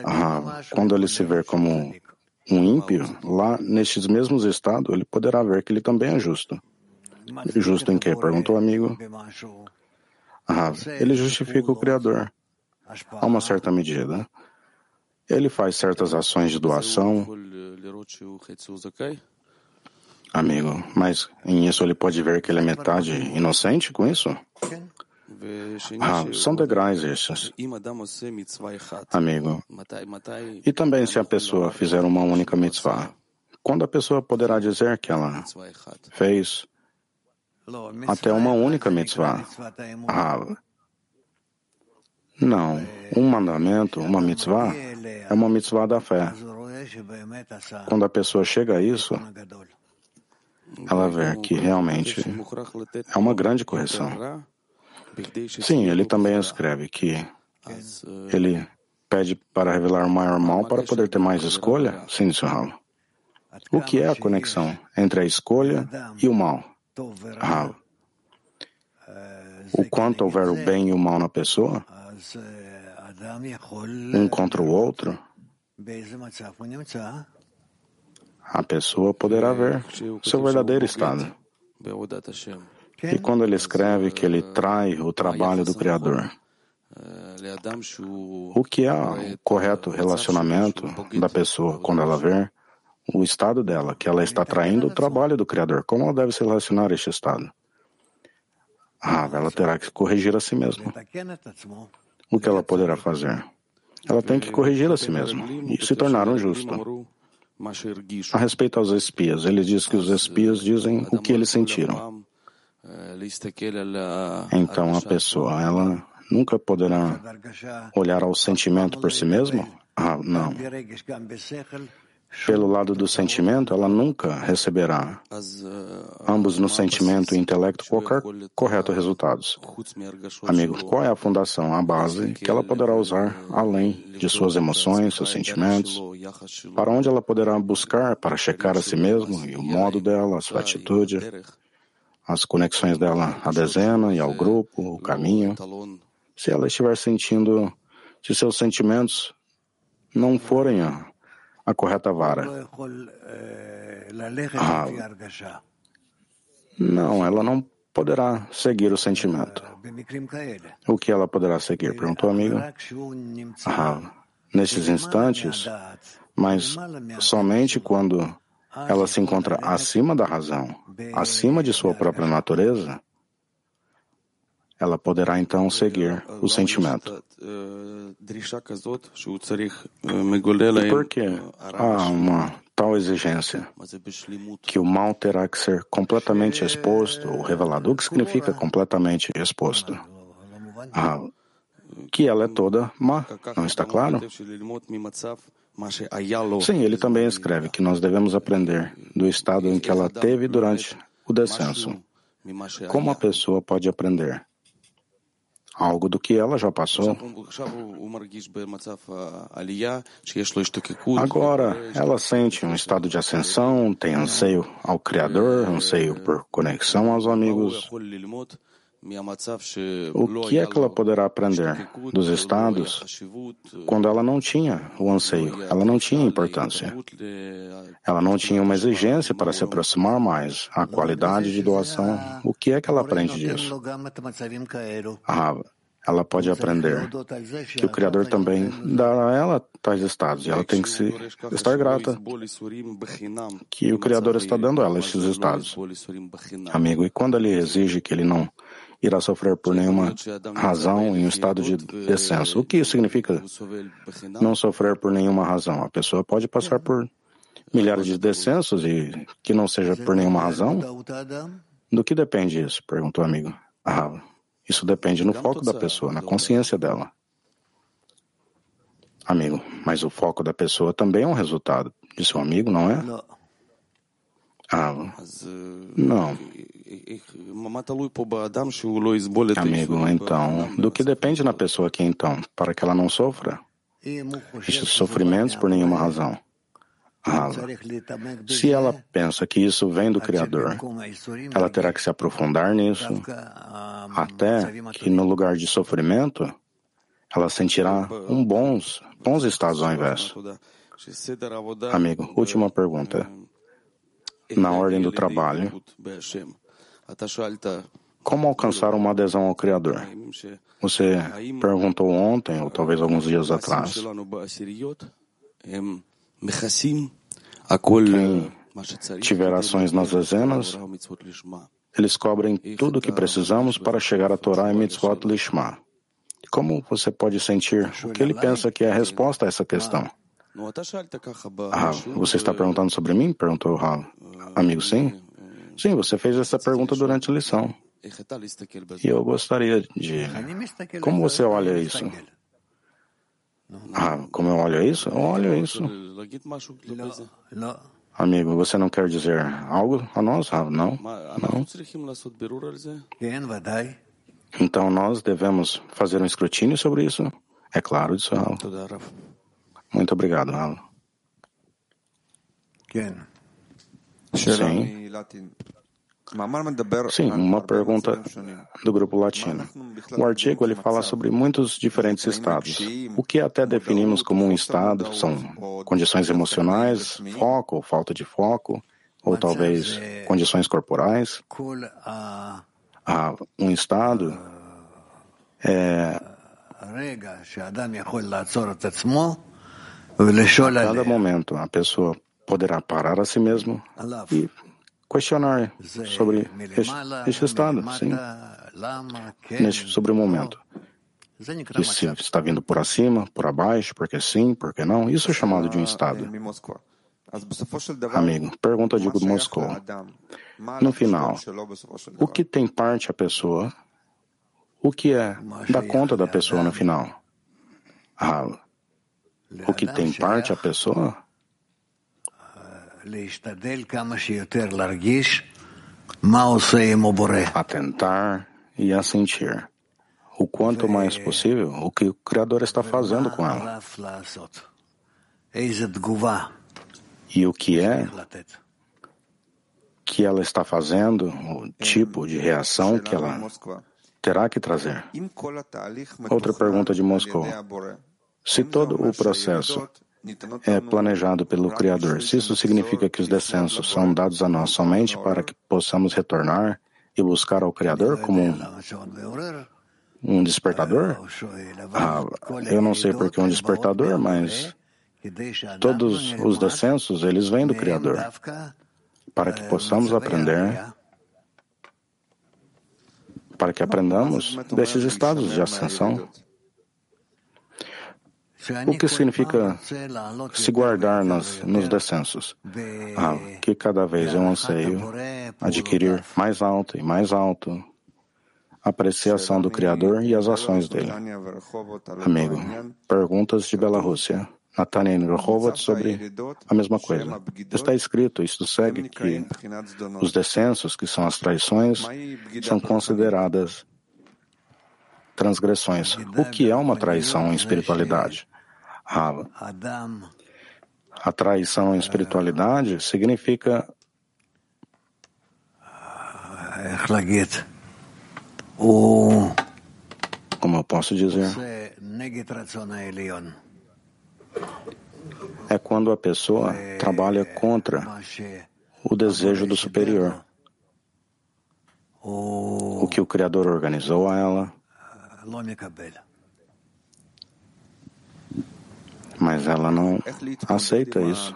Ah, quando ele se vê como um ímpio, lá nestes mesmos estados, ele poderá ver que ele também é justo. Justo em quê? Perguntou o amigo. Ah, ele justifica o Criador a uma certa medida. Ele faz certas ações de doação. Amigo, mas em isso ele pode ver que ele é metade inocente com isso? Ah, são degraus esses. Amigo. E também se a pessoa fizer uma única mitzvah, quando a pessoa poderá dizer que ela fez até uma única mitzvah? Ah, não, um mandamento, uma mitzvah, é uma mitzvah da fé. Quando a pessoa chega a isso, ela vê que realmente é uma grande correção. Sim, ele também escreve que ele pede para revelar o maior mal para poder ter mais escolha? Sim, Sr. O que é a conexão entre a escolha e o mal? Rav. O quanto houver o bem e o mal na pessoa, um contra o outro, a pessoa poderá ver seu verdadeiro estado. E quando ele escreve que ele trai o trabalho do Criador, o que é o correto relacionamento da pessoa quando ela vê o estado dela, que ela está traindo o trabalho do Criador? Como ela deve se relacionar a este estado? Ah, ela terá que corrigir a si mesma. O que ela poderá fazer? Ela tem que corrigir a si mesma e se tornar um justo. A respeito aos espias, ele diz que os espias dizem o que eles sentiram. Então a pessoa, ela nunca poderá olhar ao sentimento por si mesma? Ah, não. Pelo lado do sentimento, ela nunca receberá, ambos no sentimento e intelecto, qualquer correto resultados. Amigo, qual é a fundação, a base que ela poderá usar além de suas emoções, seus sentimentos? Para onde ela poderá buscar para checar a si mesma e o modo dela, a sua atitude? As conexões dela à dezena e ao grupo, o caminho. Se ela estiver sentindo, se seus sentimentos não forem a, a correta vara. Ah, não, ela não poderá seguir o sentimento. O que ela poderá seguir? Perguntou a amiga. Ah, nesses instantes, mas somente quando ela se encontra acima da razão, acima de sua própria natureza, ela poderá então seguir o sentimento. E por que há uma tal exigência que o mal terá que ser completamente exposto ou revelado? O que significa completamente exposto? Ah, que ela é toda má, não está claro? Sim, ele também escreve que nós devemos aprender do estado em que ela teve durante o descenso. Como a pessoa pode aprender? algo do que ela já passou. Agora, ela sente um estado de ascensão, tem anseio ao Criador, anseio por conexão aos amigos. O que é que ela poderá aprender dos estados quando ela não tinha o anseio, ela não tinha importância, ela não tinha uma exigência para se aproximar mais, a qualidade de doação? O que é que ela aprende disso? Ah, ela pode aprender que o Criador também dá a ela tais estados e ela tem que se estar grata que o Criador está dando a ela esses estados. Amigo, e quando ele exige que ele não irá sofrer por nenhuma razão em um estado de descenso. O que isso significa? Não sofrer por nenhuma razão. A pessoa pode passar por milhares de descensos e que não seja por nenhuma razão. Do que depende isso? Perguntou o amigo. Ah, isso depende no foco da pessoa, na consciência dela. Amigo, mas o foco da pessoa também é um resultado de seu amigo, não é? Ah, não. Amigo, então, do que depende na pessoa aqui então, para que ela não sofra? Esses sofrimentos por nenhuma razão? Ah, se ela pensa que isso vem do Criador, ela terá que se aprofundar nisso, até que no lugar de sofrimento, ela sentirá um bons, bons estados ao invés. Amigo, última pergunta na ordem do trabalho. Como alcançar uma adesão ao Criador? Você perguntou ontem, ou talvez alguns dias atrás. Quem tiver ações nas dezenas, eles cobrem tudo o que precisamos para chegar a Torá e Mitzvot Lishma. Como você pode sentir o que ele pensa que é a resposta a essa questão? Ah, você está perguntando sobre mim? Perguntou o Rav. Amigo, sim? Sim, você fez essa pergunta durante a lição. E eu gostaria de. Como você olha isso? Ah, como eu olho isso? Eu olho isso. Amigo, você não quer dizer algo a nós, Rav? Não? Não? Então nós devemos fazer um escrutínio sobre isso? É claro, disse Rav. Muito obrigado, Alan. Sim. Sim, uma pergunta do grupo latino. O artigo ele fala sobre muitos diferentes estados. O que até definimos como um estado são condições emocionais, foco ou falta de foco, ou talvez condições corporais. Ah, um estado é a cada momento, a pessoa poderá parar a si mesmo e questionar sobre este, este estado, sim, neste, sobre o momento. E se está vindo por acima, por abaixo, porque sim, porque não, isso é chamado de um estado. Amigo, pergunta de Moscou. No final, o que tem parte a pessoa? O que é da conta da pessoa no final? Ah, o que tem parte a pessoa? A tentar e a sentir. O quanto mais possível o que o Criador está fazendo com ela. E o que é que ela está fazendo, o tipo de reação que ela terá que trazer. Outra pergunta de Moscou. Se todo o processo é planejado pelo Criador, se isso significa que os descensos são dados a nós somente para que possamos retornar e buscar ao Criador como um, um despertador? Ah, eu não sei por que um despertador, mas todos os descensos, eles vêm do Criador para que possamos aprender para que aprendamos desses estados de ascensão. O que significa se guardar nas, nos descensos? Ah, que cada vez eu anseio adquirir mais alto e mais alto a apreciação do Criador e as ações dele. Amigo, perguntas de Rússia. Natania Rehovot sobre a mesma coisa. Está escrito, isto segue que os descensos, que são as traições, são consideradas transgressões. O que é uma traição em espiritualidade? Rava. A traição em espiritualidade significa como eu posso dizer? É quando a pessoa trabalha contra o desejo do superior. O que o Criador organizou a ela. Mas ela não aceita isso.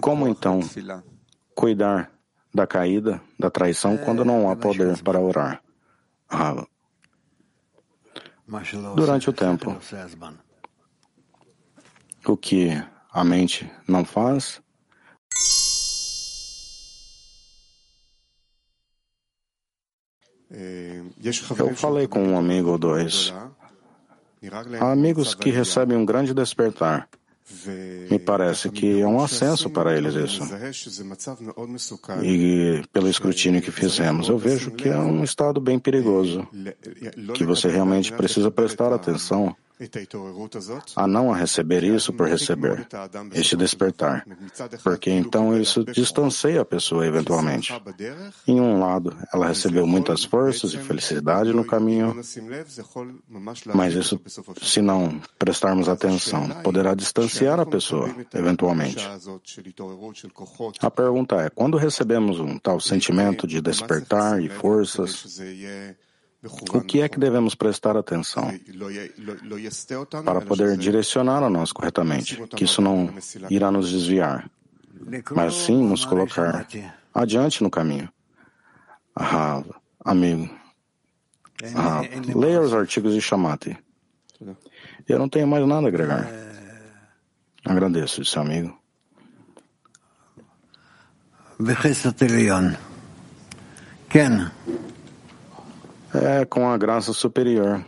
Como então cuidar da caída, da traição, quando não há poder para orar? Durante o tempo, o que a mente não faz, eu falei com um amigo ou dois. Há amigos que recebem um grande despertar. Me parece que é um ascenso para eles isso. E pelo escrutínio que fizemos, eu vejo que é um estado bem perigoso, que você realmente precisa prestar atenção a não a receber isso por receber, este despertar, porque então isso distancia a pessoa eventualmente. Em um lado, ela recebeu muitas forças e felicidade no caminho, mas isso, se não prestarmos atenção, poderá distanciar a pessoa eventualmente. A pergunta é: quando recebemos um tal sentimento de despertar e forças, o que é que devemos prestar atenção para poder direcionar a nós corretamente? Que isso não irá nos desviar, mas sim nos colocar adiante no caminho. Ah, amigo, ah, leia os artigos de Shamati. Eu não tenho mais nada a agregar. Agradeço, seu amigo. Ken é com a graça superior.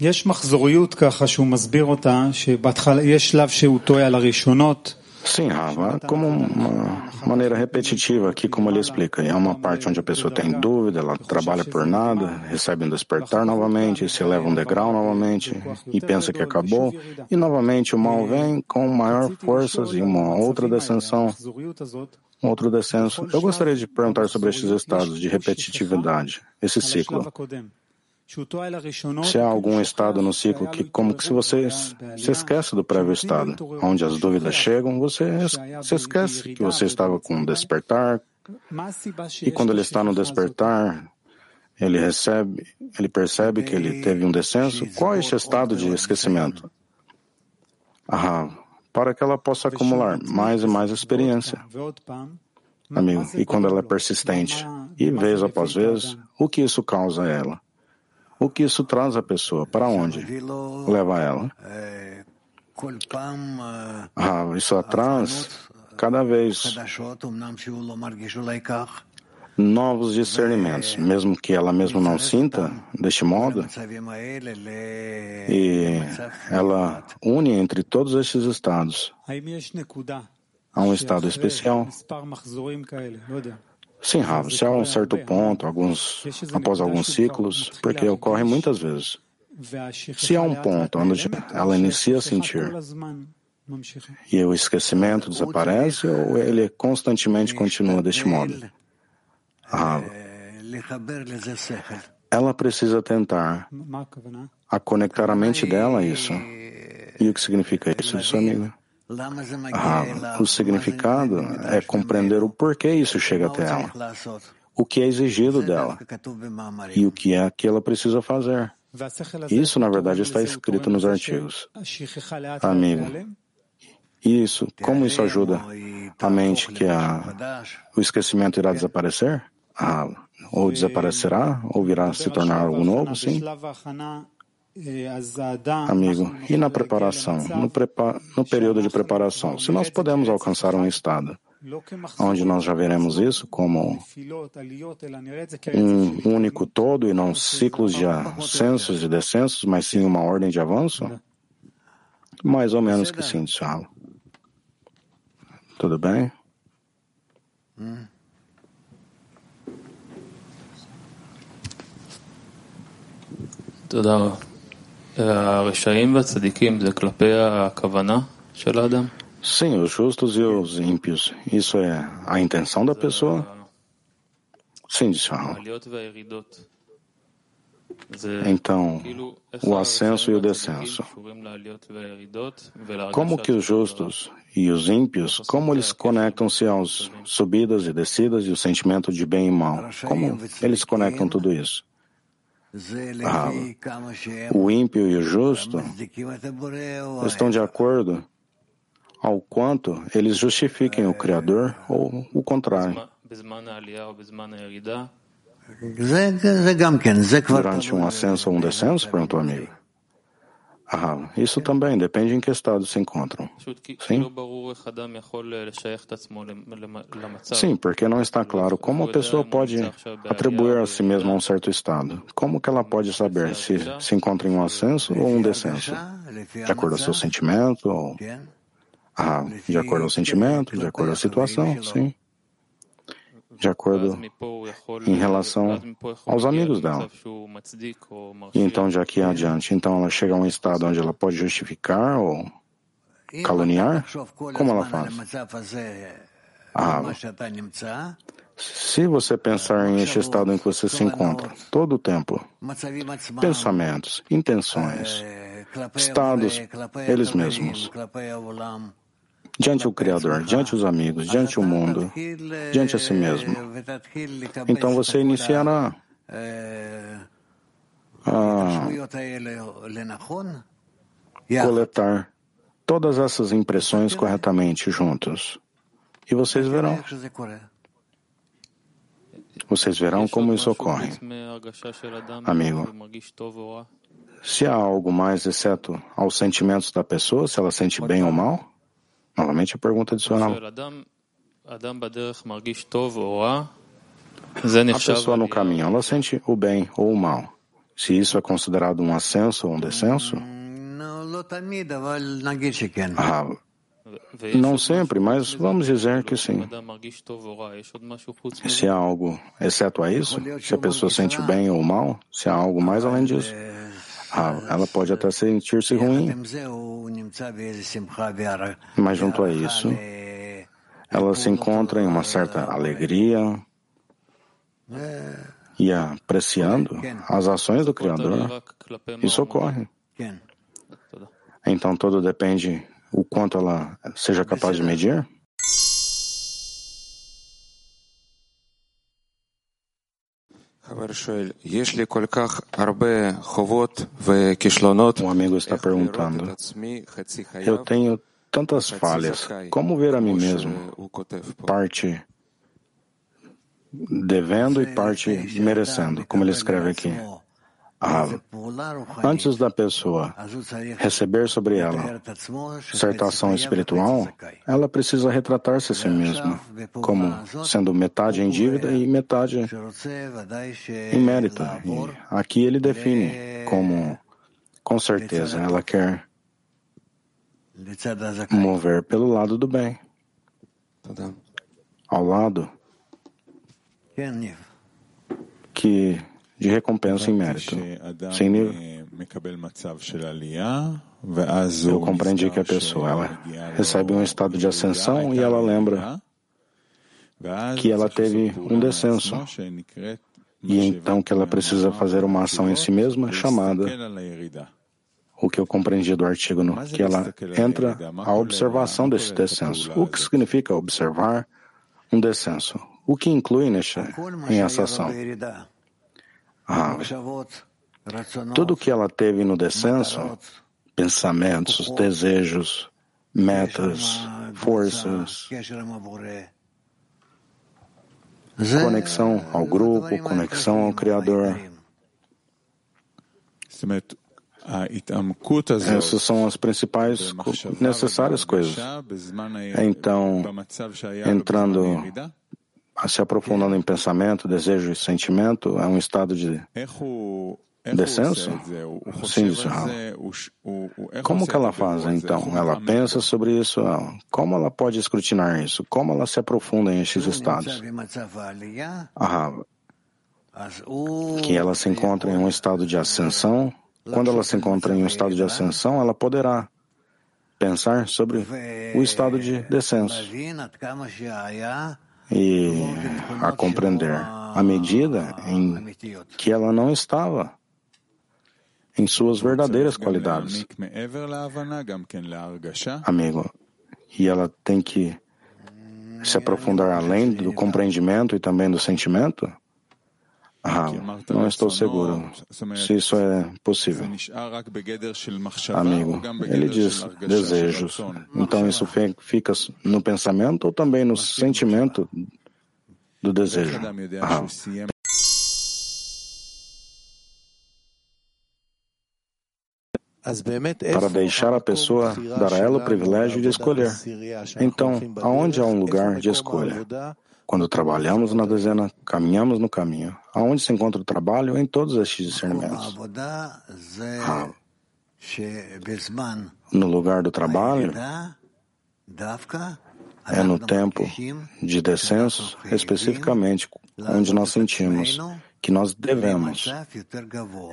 יש מחזוריות ככה שהוא מסביר אותה, שבהתחלה יש שלב שהוא טועה על הראשונות. Sim, Rava, como uma maneira repetitiva aqui, como ele explica. É uma parte onde a pessoa tem dúvida, ela trabalha por nada, recebe um despertar novamente, se eleva um degrau novamente e pensa que acabou, e novamente o mal vem com maior forças e uma outra descensão, um outro descenso. Eu gostaria de perguntar sobre estes estados de repetitividade, esse ciclo. Se há algum estado no ciclo que, como que se você se esquece do prévio estado, onde as dúvidas chegam, você se esquece que você estava com um despertar, e quando ele está no despertar, ele recebe, ele percebe que ele teve um descenso. Qual é este estado de esquecimento? Ah, para que ela possa acumular mais e mais experiência. Amigo, e quando ela é persistente, e vez após vez, o que isso causa a ela? O que isso traz à pessoa? Para onde? Leva ela? Ah, isso atrás cada vez novos discernimentos, mesmo que ela mesma não sinta deste modo, e ela une entre todos estes estados. Há um estado especial. Sim, Rav, se há um certo ponto, alguns, após alguns ciclos, porque ocorre muitas vezes. Se há um ponto onde ela inicia a sentir e o esquecimento desaparece, ou ele constantemente continua deste modo? Rav, ela precisa tentar a conectar a mente dela a isso. E o que significa isso, isso, amigo? Ah, o significado é compreender o porquê isso chega até ela, o que é exigido dela e o que é que ela precisa fazer. Isso, na verdade, está escrito nos artigos. Amigo, isso, como isso ajuda a mente que a, o esquecimento irá desaparecer? Ah, ou desaparecerá, ou virá se tornar algo novo, sim? Amigo, e na preparação, no, prepa no período de preparação, se nós podemos alcançar um estado onde nós já veremos isso como um único todo e não ciclos de ascensos e descensos, mas sim uma ordem de avanço? Mais ou menos que sim, Tchau. Tudo bem? Sim, os justos e os ímpios. Isso é a intenção da pessoa? Sim, disse. Então, o ascenso e o descenso. Como que os justos e os ímpios, como eles conectam-se às subidas e descidas e o sentimento de bem e mal? Como eles conectam tudo isso? Ah, o ímpio e o justo estão de acordo ao quanto eles justifiquem o Criador ou o contrário. Durante um ascenso ou um descenso? perguntou o amigo. Ah, isso também depende em que estado se encontram. Sim? Sim, porque não está claro como a pessoa pode atribuir a si mesma um certo estado. Como que ela pode saber se se encontra em um ascenso ou um descenso? De acordo ao seu sentimento? Ou... Ah, de acordo ao sentimento, de acordo à situação, sim de acordo em relação aos amigos dela. E então, de aqui adiante, então ela chega a um estado onde ela pode justificar ou caluniar? Como ela faz? Ah, se você pensar em este estado em que você se encontra, todo o tempo, pensamentos, intenções, estados, eles mesmos, diante o Criador, diante os amigos, diante o mundo, diante a si mesmo. Então você iniciará a coletar todas essas impressões corretamente juntos. E vocês verão. Vocês verão como isso ocorre. Amigo, se há algo mais exceto aos sentimentos da pessoa, se ela sente bem ou mal, Novamente a pergunta adicional. A pessoa no caminho, ela sente o bem ou o mal. Se isso é considerado um ascenso ou um descenso? Ah, não sempre, mas vamos dizer que sim. Se há algo, exceto a isso, se a pessoa sente bem ou mal, se há algo mais além disso, ah, ela pode até sentir-se ruim, mas junto a isso, ela se encontra em uma certa alegria e apreciando as ações do Criador. Isso ocorre. Então tudo depende o quanto ela seja capaz de medir. Um amigo está perguntando: Eu tenho tantas falhas, como ver a mim mesmo? Parte devendo e parte merecendo, como ele escreve aqui. Ah, antes da pessoa receber sobre ela certa ação espiritual, ela precisa retratar-se a si mesma como sendo metade em dívida e metade em mérito. E aqui ele define como, com certeza, ela quer mover pelo lado do bem, ao lado que de recompensa em mérito, sem nível. Eu compreendi que a pessoa ela recebe um estado de ascensão e ela lembra que ela teve um descenso e então que ela precisa fazer uma ação em si mesma chamada o que eu compreendi do artigo, no, que ela entra a observação desse descenso. O que significa observar um descenso? O que inclui neste, em essa ação? Ah, tudo que ela teve no descenso, pensamentos, desejos, metas, forças, conexão ao grupo, conexão ao Criador. Essas são as principais necessárias coisas. Então, entrando se aprofundando em pensamento, desejo e sentimento, é um estado de descenso? Sim, disse Como que ela faz, então? Ela pensa sobre isso? Como ela pode escrutinar isso? Como ela se aprofunda em esses estados? Ah, que ela se encontra em um estado de ascensão, quando ela se encontra em um estado de ascensão, ela poderá pensar sobre o estado de descenso e a compreender a medida em que ela não estava em suas verdadeiras qualidades. Amigo, e ela tem que se aprofundar além do compreendimento e também do sentimento? Não estou seguro se isso é possível. Amigo, ele diz desejos. Então isso fica no pensamento ou também no sentimento do desejo? Para deixar a pessoa, dar a ela o privilégio de escolher. Então, aonde há um lugar de escolha? Quando trabalhamos na dezena, caminhamos no caminho. Aonde se encontra o trabalho? Em todos estes discernimentos. Ah. No lugar do trabalho, é no tempo de descenso, especificamente onde nós sentimos que nós devemos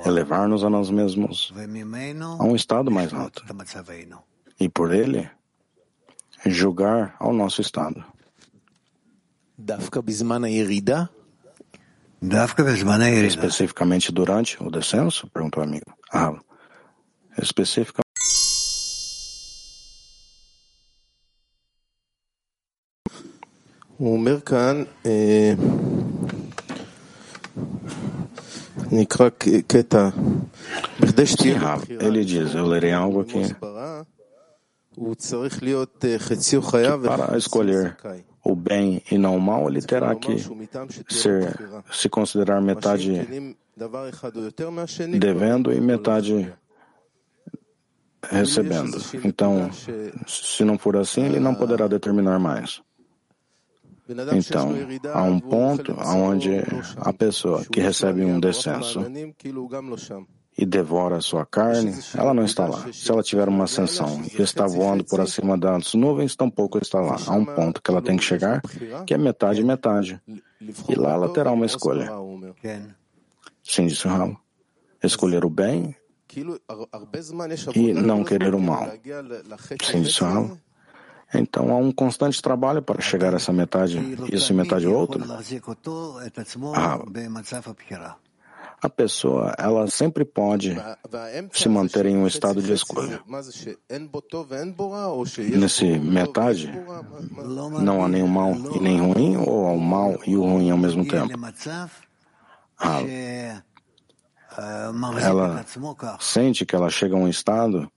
elevar-nos a nós mesmos a um estado mais alto e, por ele, julgar ao nosso estado. Especificamente durante o descenso? Perguntou o amigo. Ah, especificamente. הוא אומר כאן, נקרא קטע, בכדי שתהיה ele diz, eu lerei algo aqui. הוא צריך להיות חציו חייב para escolher o bem e não o mal, ele terá que ser, se considerar metade devendo e metade recebendo. Então, se não for assim, ele não poderá determinar mais. Então, há um ponto onde a pessoa que recebe um descenso e devora a sua carne, ela não está lá. Se ela tiver uma ascensão e está voando por acima das nuvens, tampouco está lá. Há um ponto que ela tem que chegar, que é metade metade. E lá ela terá uma escolha. Sim, disse o Escolher o bem e não querer o mal. Sim, disse o Então há um constante trabalho para chegar a essa metade, isso e metade outra. Ah, a pessoa ela sempre pode se manter em um estado de escolha. Nesse metade, não há nenhum mal e nem ruim, ou há o mal e o ruim ao mesmo tempo. Ah, ela sente que ela chega a um estado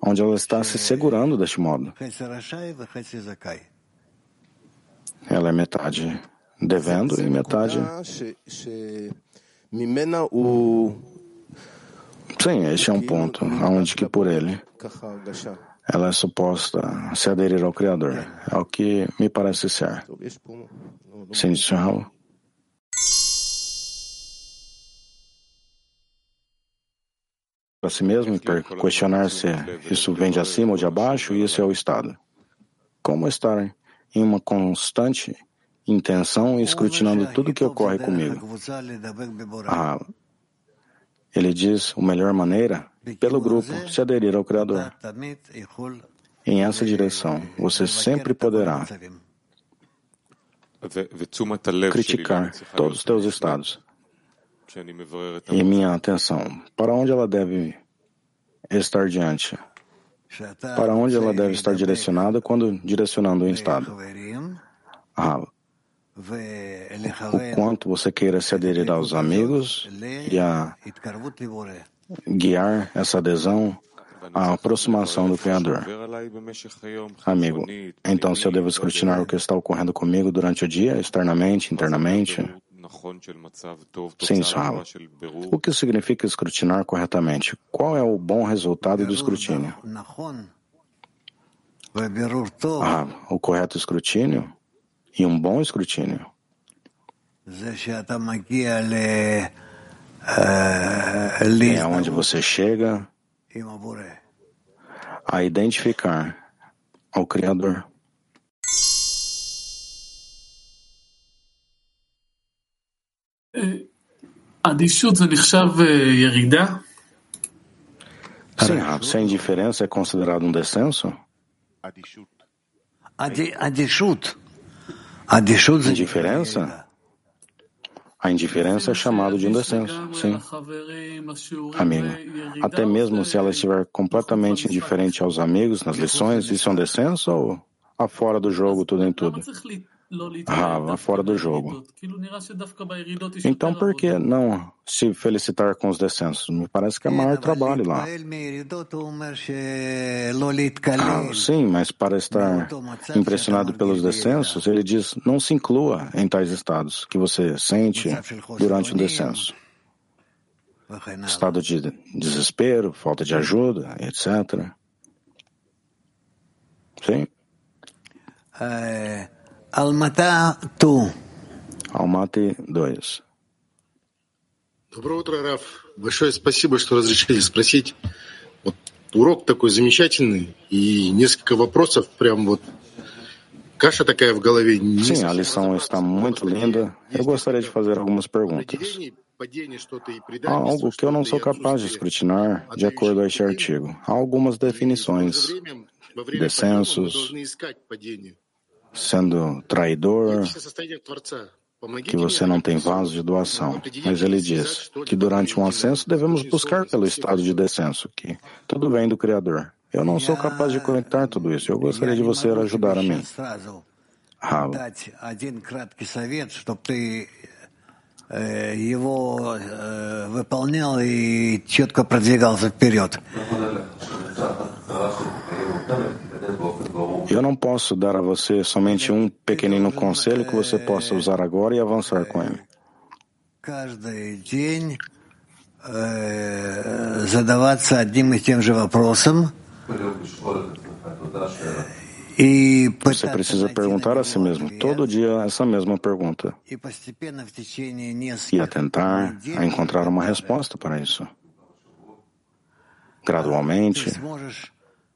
onde ela está se segurando deste modo. Ela é metade devendo e metade Sim, este é um ponto onde que por ele ela é suposta se aderir ao Criador. É o que me parece ser. Sim, disse Raul. Para si mesmo e questionar se isso vem de acima ou de abaixo, e isso é o estado. Como estar em uma constante intenção e escrutinando tudo o que ocorre comigo. Ah, ele diz a melhor maneira, pelo grupo, se aderir ao Criador. Em essa direção, você sempre poderá criticar todos os teus estados. E minha atenção, para onde ela deve estar diante? Para onde ela deve estar direcionada quando direcionando um estado? Ah, o quanto você queira se aderir aos amigos e a guiar essa adesão à aproximação do Criador. Amigo, então se eu devo escrutinar o que está ocorrendo comigo durante o dia, externamente, internamente, Sim, Swami. O que significa escrutinar corretamente? Qual é o bom resultado do escrutínio? Ah, o correto escrutínio e um bom escrutínio. É onde você chega a identificar ao Criador. Sim, se a indiferença é considerado um descenso? Indiferença? A indiferença é chamada de um descenso, sim. Amigo, até mesmo se ela estiver completamente indiferente aos amigos, nas lições, isso é um descenso ou afora do jogo, tudo em tudo? Rava, fora do jogo. Então, por que não se felicitar com os descensos? Me parece que é maior trabalho lá. Ah, sim, mas para estar impressionado pelos descensos, ele diz: não se inclua em tais estados que você sente durante um descenso. Estado de desespero, falta de ajuda, etc. Sim. É... Алмата Ту. Алматы 2. Доброе утро, Раф. Большое спасибо, что разрешили спросить. Вот урок такой замечательный и несколько вопросов прям вот Caixa такая в голове. Sim, a lição está muito linda. Eu gostaria de fazer algumas perguntas. Há algo que eu não sou capaz de escrutinar de acordo a este artigo. Há algumas definições, descensos, sendo traidor, que você não tem vaso de doação. Mas ele diz que durante um ascenso devemos buscar pelo estado de descenso, que tudo vem do Criador. Eu não sou capaz de conectar tudo isso. Eu gostaria de você ajudar a mim. Ralo. Его выполнял и четко продвигался вперед. Eu não posso dar a você somente um pequenino conselho que você possa usar agora e avançar com ele. Каждый день задаваться одним и тем же вопросом você precisa perguntar a si mesmo todo dia essa mesma pergunta e atentar a encontrar uma resposta para isso. Gradualmente,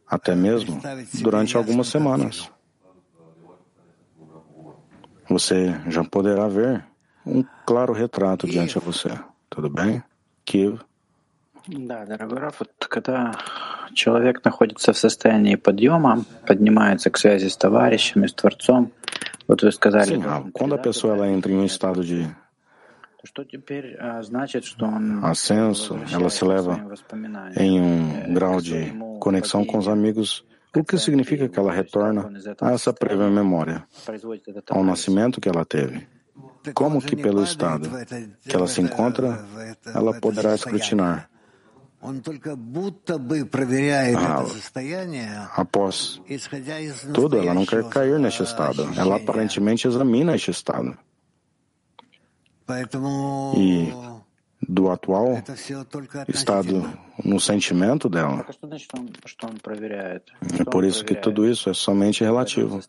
até mesmo durante algumas semanas. Você já poderá ver um claro retrato diante de você. Tudo bem? Kiv? Да, дорогой Раф, вот когда человек находится в состоянии подъема, поднимается к связи с товарищами, с Творцом, вот вы сказали... Sim, quando a pessoa ela entra em um estado de ascenso, ela se leva em um grau de conexão com os amigos, o que significa que ela retorna a essa prévia memória, ao nascimento que ela teve. Como que pelo estado que ela se encontra, ela poderá escrutinar após tudo, ela não quer cair neste estado. Ela aparentemente examina este estado. E do atual estado no sentimento dela. É por isso que tudo isso é somente relativo.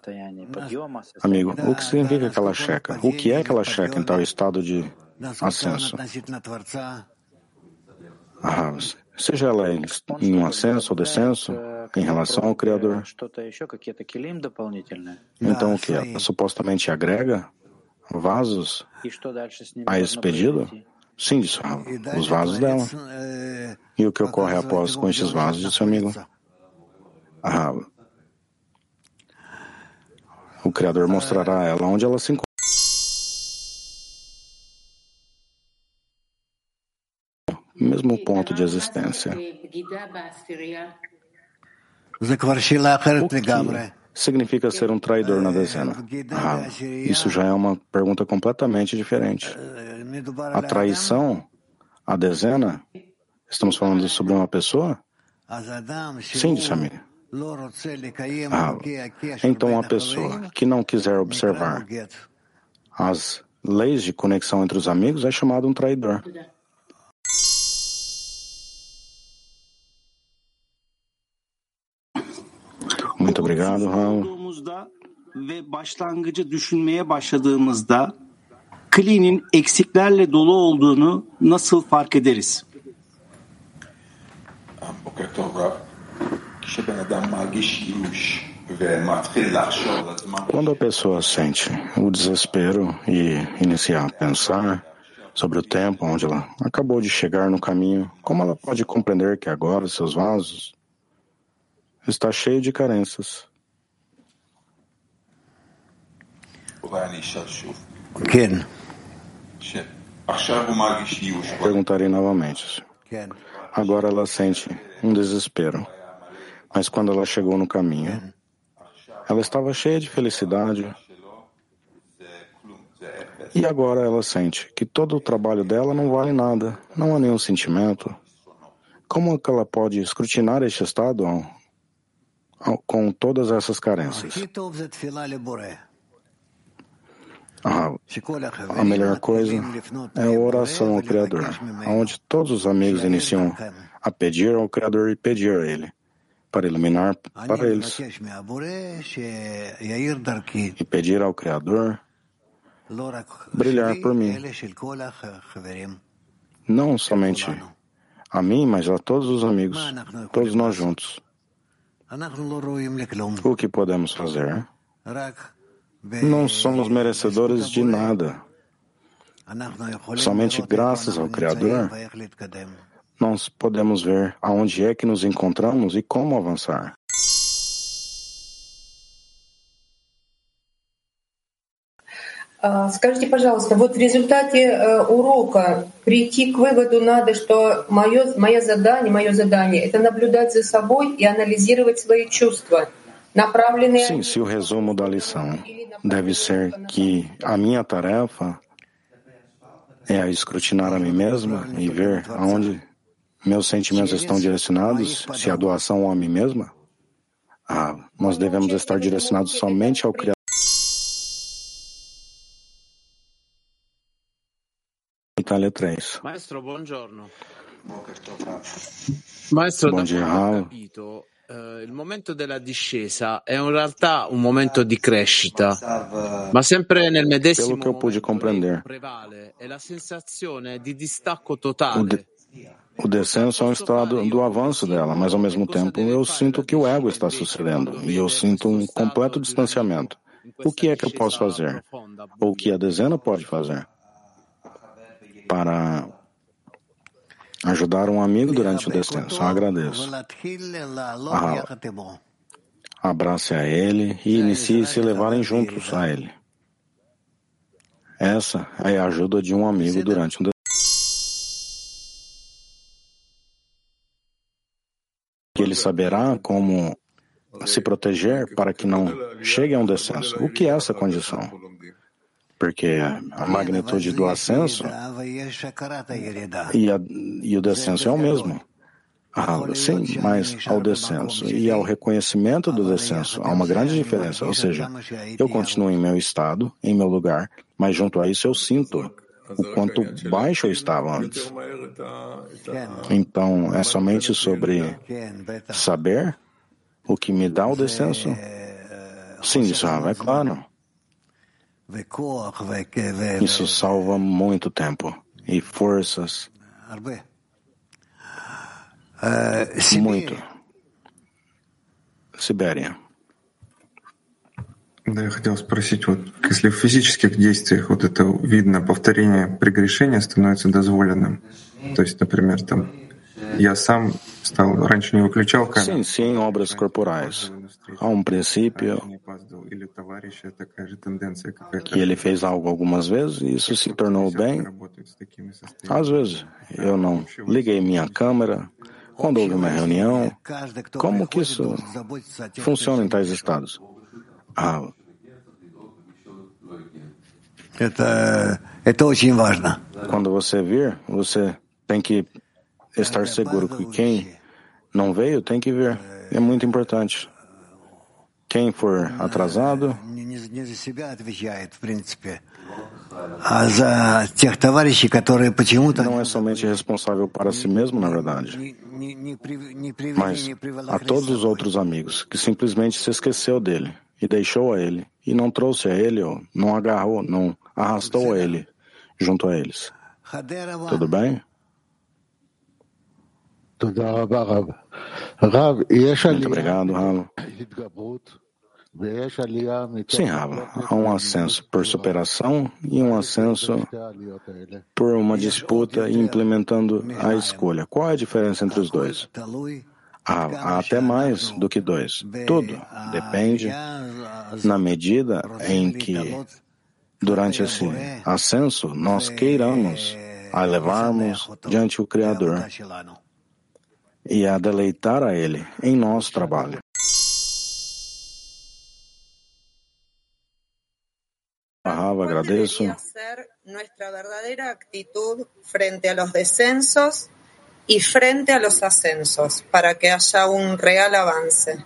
Amigo, o que significa que ela checa? O que é que ela checa em tal estado de ascenso? Ah, seja ela em, um ascenso ou descenso, em relação ao Criador. Então o que? Ela supostamente agrega vasos a esse pedido? Sim, disse os vasos dela. E o que ocorre após com estes vasos, disse o amigo? Ah, o Criador mostrará a ela onde ela se encontra. Mesmo ponto de existência. O que significa ser um traidor na dezena? Ah, isso já é uma pergunta completamente diferente. A traição, a dezena, estamos falando sobre uma pessoa? Sim, disse a minha. Ah, então a pessoa que não quiser observar as leis de conexão entre os amigos é chamado um traidor. Obrigado, Raul. ve başlangıcı düşünmeye başladığımızda klinin eksiklerle dolu olduğunu nasıl fark ederiz? Quando a pessoa sente o desespero e inicia a pensar sobre o tempo onde ela acabou de chegar no caminho, como ela pode compreender que agora seus vasos está cheio de carências? Ken. Perguntarei novamente. Agora ela sente um desespero. Mas quando ela chegou no caminho, ela estava cheia de felicidade. E agora ela sente que todo o trabalho dela não vale nada, não há nenhum sentimento. Como é que ela pode escrutinar este estado com todas essas carências? A, a melhor coisa é a oração ao Criador, onde todos os amigos iniciam a pedir ao Criador e pedir a Ele, para iluminar para eles. E pedir ao Criador brilhar por mim. Não somente a mim, mas a todos os amigos, todos nós juntos. O que podemos fazer? Não somos merecedores de nada. Somente graças ao Criador nós podemos ver aonde é que nos encontramos e como avançar. Скажите, пожалуйста, вот в результате урока прийти к выводу надо, что мое, мое задание, мое задание — это наблюдать за собой и анализировать свои чувства. Sim, se o resumo da lição deve ser que a minha tarefa é a escrutinar a mim mesma e ver aonde meus sentimentos estão direcionados, se a doação a mim mesma, ah, nós devemos estar direcionados somente ao Criador. Itália 3. Maestro, buongiorno. Maestro, Bom dia, Raul. Uh, il momento della discesa è in realtà un momento di crescita, ma sempre nel medesimo Pelo que eu pude compreender, prevale è la sensazione di distacco totale. o, o descenso é um estado do avanço dela, mas ao mesmo tempo eu sinto que o ego está sucedendo e eu sinto um completo distanciamento. O que é que eu posso fazer? Ou o que a dezena pode fazer? Para ajudar um amigo durante o descenso. Eu agradeço. Ah, abrace a ele e inicie se levarem juntos a ele. Essa é a ajuda de um amigo durante um descenso. Que ele saberá como se proteger para que não chegue a um descenso. O que é essa condição? Porque a magnitude do ascenso e, a, e o descenso é o mesmo. Ah, sim, mas ao descenso e ao reconhecimento do descenso há uma grande diferença. Ou seja, eu continuo em meu estado, em meu lugar, mas junto a isso eu sinto o quanto baixo eu estava antes. Então, é somente sobre saber o que me dá o descenso? Sim, isso é claro. Isso salva muito tempo e forças. Muito. Сибирия. Да, я хотел спросить, вот если в физических действиях вот это видно, повторение прегрешения становится дозволенным, то есть, например, там я сам стал, раньше не выключал камеру. Sim, sim, obras corporais. Há um princípio que ele fez algo algumas vezes e isso se tornou bem. Às vezes, eu não liguei minha câmera. Quando houve uma reunião, como que isso funciona em tais estados? Ah, Это, это очень важно. quando você vir, você tem que estar seguro que quem não veio tem que vir. É muito importante. Quem for atrasado. Não é somente responsável para si mesmo, na verdade, mas a todos os outros amigos que simplesmente se esqueceu dele e deixou a ele e não trouxe a ele, ou não agarrou, não arrastou a ele junto a eles. Tudo bem? Muito obrigado, Rava. Sim, Rava. Há um ascenso por superação e um ascenso por uma disputa implementando a escolha. Qual é a diferença entre os dois? Há, ah, há até mais do que dois. Tudo depende na medida em que, durante esse ascenso, nós queiramos elevarmos diante o Criador e a deleitar a Ele em nosso trabalho. Rava, agradeço. nuestra verdadera actitud frente a los descensos y frente a los ascensos para que haya un real avance.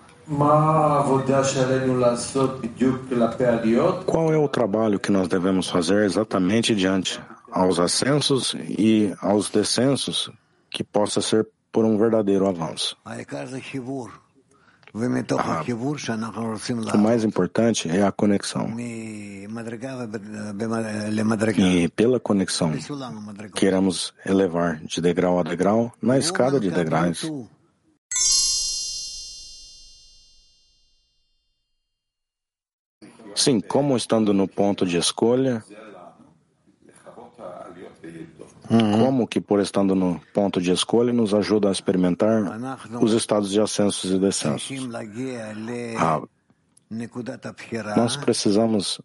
Qual é o trabalho que nós devemos fazer exatamente diante aos ascensos e aos descensos que possa ser por um verdadeiro avanço? Ah, o mais importante é a conexão. E pela conexão, queremos elevar de degrau a degrau na escada de degraus. Sim, como estando no ponto de escolha, como que, por estando no ponto de escolha, nos ajuda a experimentar os estados de ascensos e descensos. Ah, nós precisamos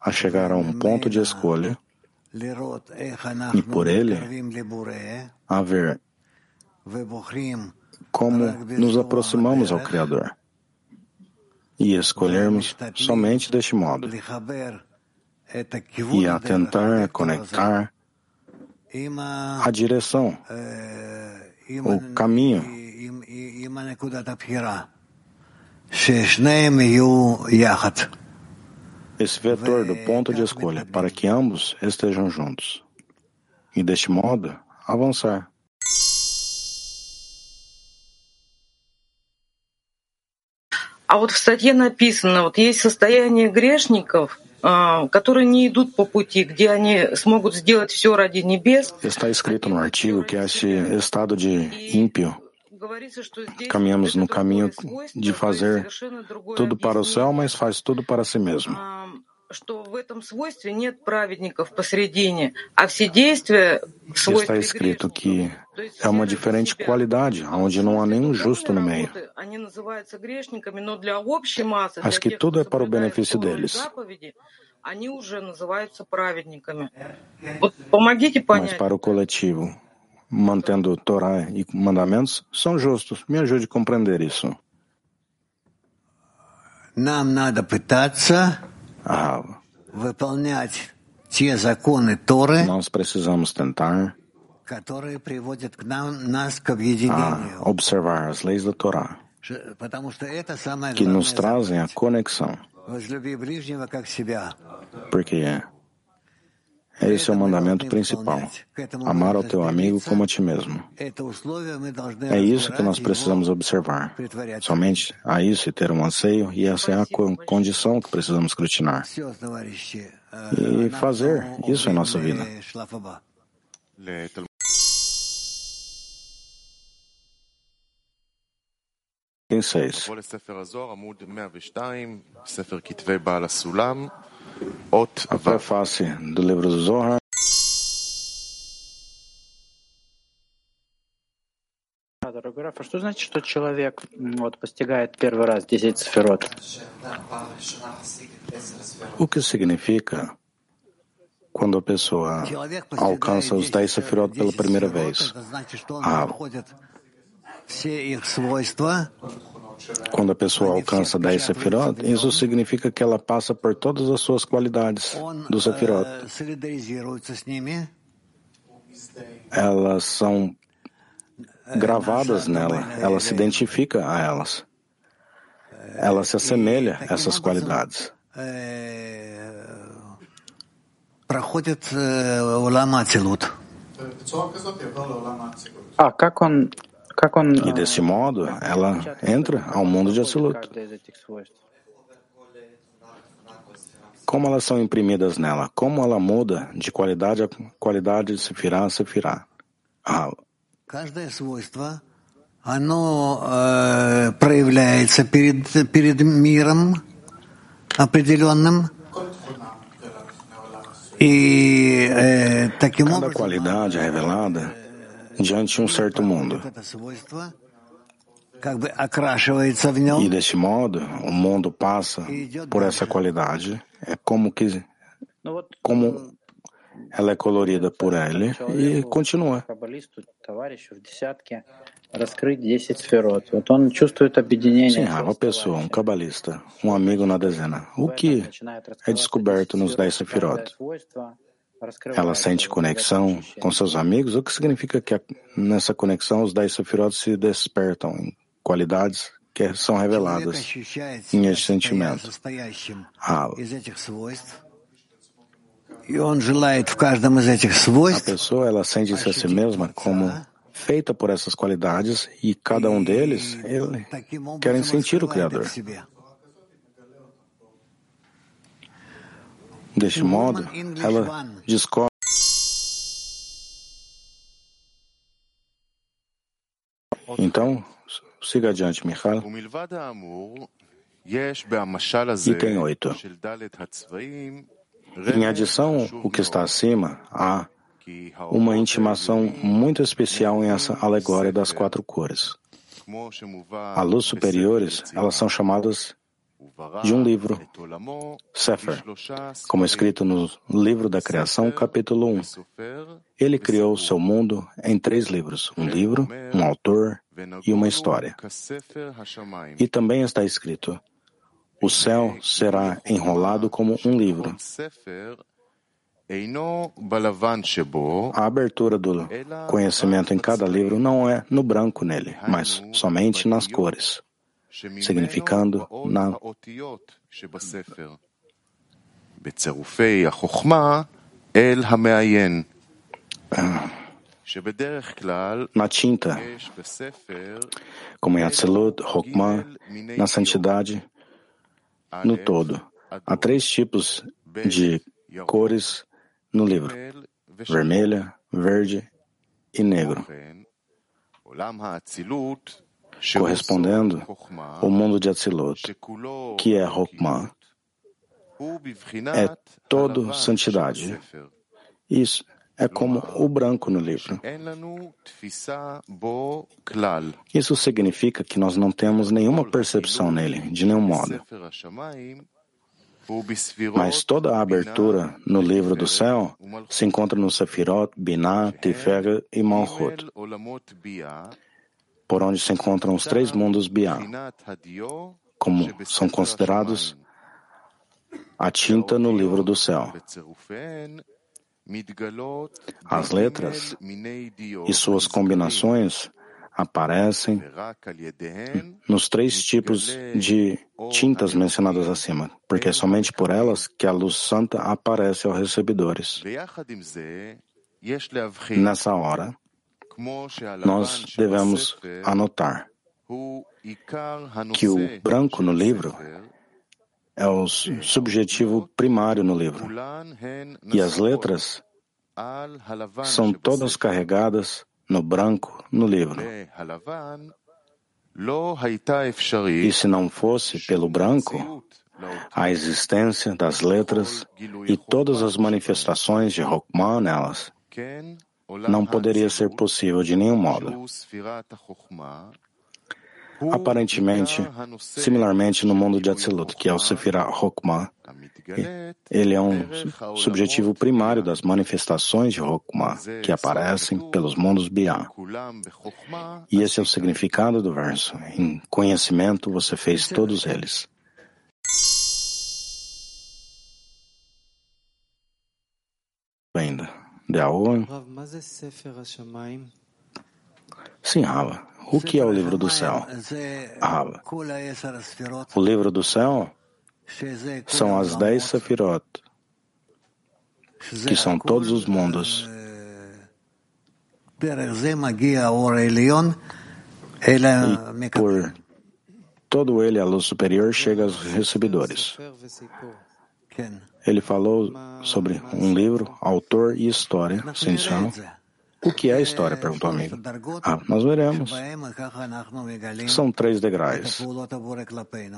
a chegar a um ponto de escolha e por ele a ver como nos aproximamos ao Criador e escolhermos somente deste modo e a tentar conectar a direção, o caminho. Esse vetor do ponto de escolha, para que ambos estejam juntos. E deste modo, avançar. А вот в статье написано, вот есть состояние грешников, которые не идут по пути, где они смогут сделать все ради небес. Está escrito no artigo que esse estado de ímpio caminhamos no caminho de fazer tudo para o céu, mas faz tudo para si mesmo. что в этом свойстве нет праведников посредине, а все действия в свойстве Está escrito que é uma diferente qualidade, onde não há nenhum justo no meio. Они называются грешниками, но для общей массы, Mas que tudo é para o benefício deles. они уже называются праведниками. Вот помогите Mas понять. para o coletivo, mantendo Torá e mandamentos, são justos. Me ajude a compreender isso. Нам надо пытаться Ah, выполнять те законы Торы, nós precisamos tentar a observar as leis da Torá, que nos trazem a conexão. Porque é. Esse é o mandamento principal: amar ao teu amigo como a ti mesmo. É isso que nós precisamos observar. Somente a isso e ter um anseio, e essa é a condição que precisamos crutinar e fazer isso em nossa vida. 6. A prefácio do livro do Zohar. O que significa quando a pessoa alcança os 10 sefirot pela primeira vez? Quando a pessoa alcança 10 sefirot, isso significa que ela passa por todas as suas qualidades do sefirot. Elas são gravadas nela, ela se identifica a elas. Ela se assemelha a essas qualidades. A Kakon e desse modo, ela entra ao mundo de absoluto. Como elas são imprimidas nela, como ela muda de qualidade a qualidade de sefirá a sefirá. Cada qualidade é revelada diante de um certo mundo. E deste modo, o mundo passa por essa qualidade, é como que como ela é colorida por ele e continua. Sim, é uma pessoa, um cabalista, um amigo na dezena. O que é descoberto nos dez sefirot? Ela sente conexão com seus amigos, o que significa que nessa conexão os dez sefirot se despertam em qualidades que são reveladas em esse sentimento. A, a pessoa ela sente-se a si mesma como feita por essas qualidades e cada um deles ele querem sentir o Criador. Deste modo, ela descobre. Então, siga adiante, Michal. Item 8. Em adição, o que está acima, há uma intimação muito especial em essa alegória das quatro cores. A luz superiores, elas são chamadas de um livro, Sefer, como escrito no Livro da Criação, capítulo 1. Ele criou seu mundo em três livros: um livro, um autor e uma história. E também está escrito: o céu será enrolado como um livro. A abertura do conhecimento em cada livro não é no branco nele, mas somente nas cores significando na ah. na tinta, como em Atzilut, Hokma, na santidade, no todo. Há três tipos de cores no livro: vermelha, verde e negro correspondendo ao mundo de Atzilut, que é Hokmah, é todo santidade. Isso é como o branco no livro. Isso significa que nós não temos nenhuma percepção nele, de nenhum modo. Mas toda a abertura no livro do céu se encontra no Sefirot, Binah, Tiferet e Malchut por onde se encontram os três mundos Biá, como são considerados a tinta no livro do céu. As letras e suas combinações aparecem nos três tipos de tintas mencionadas acima, porque é somente por elas que a luz santa aparece aos recebedores. Nessa hora, nós devemos anotar que o branco no livro é o subjetivo primário no livro. E as letras são todas carregadas no branco no livro. E se não fosse pelo branco, a existência das letras e todas as manifestações de Rokman nelas não poderia ser possível de nenhum modo. Aparentemente, similarmente no mundo de Atzilut, que é o Sefirah Hokmah, ele é um subjetivo primário das manifestações de Hokmah que aparecem pelos mundos Biá. E esse é o significado do verso. Em conhecimento você fez todos eles. Sim, Rava. O que é o livro do céu? Rava. O livro do céu são as dez sefirot, que são todos os mundos. E por todo ele, a luz superior chega aos recebedores. Ele falou sobre um livro, autor e história, sensacional. O que é a história? perguntou o amigo. Ah, nós veremos. São três degraus,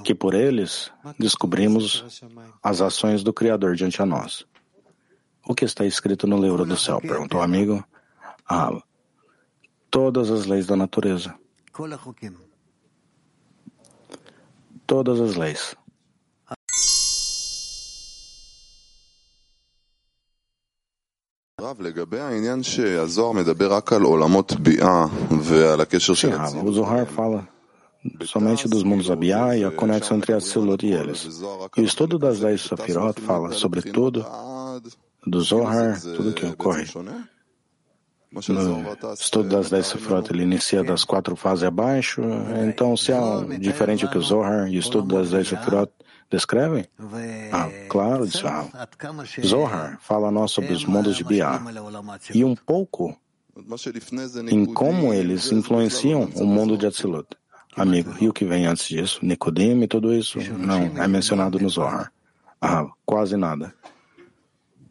que por eles descobrimos as ações do Criador diante a nós. O que está escrito no livro do céu? perguntou o amigo. Ah, todas as leis da natureza. Todas as leis. O Zohar fala somente dos mundos Abiyah e a conexão entre Atzilut e eles. E o estudo das dez Safirot fala, sobretudo, do Zohar, tudo o que ocorre. No estudo das dez Safirot, ele inicia das quatro fases abaixo, então se há um, diferente do que o Zohar e o estudo das dez Safirot descrevem? Ah, claro, disse Rav. Zohar fala a nós sobre os mundos de Bia e um pouco em como eles influenciam o mundo de Atzilut. Amigo, e o que vem antes disso? Nicodemo e tudo isso? Não, é mencionado no Zohar. Ah, quase nada.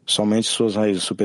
Somente suas raízes superiores.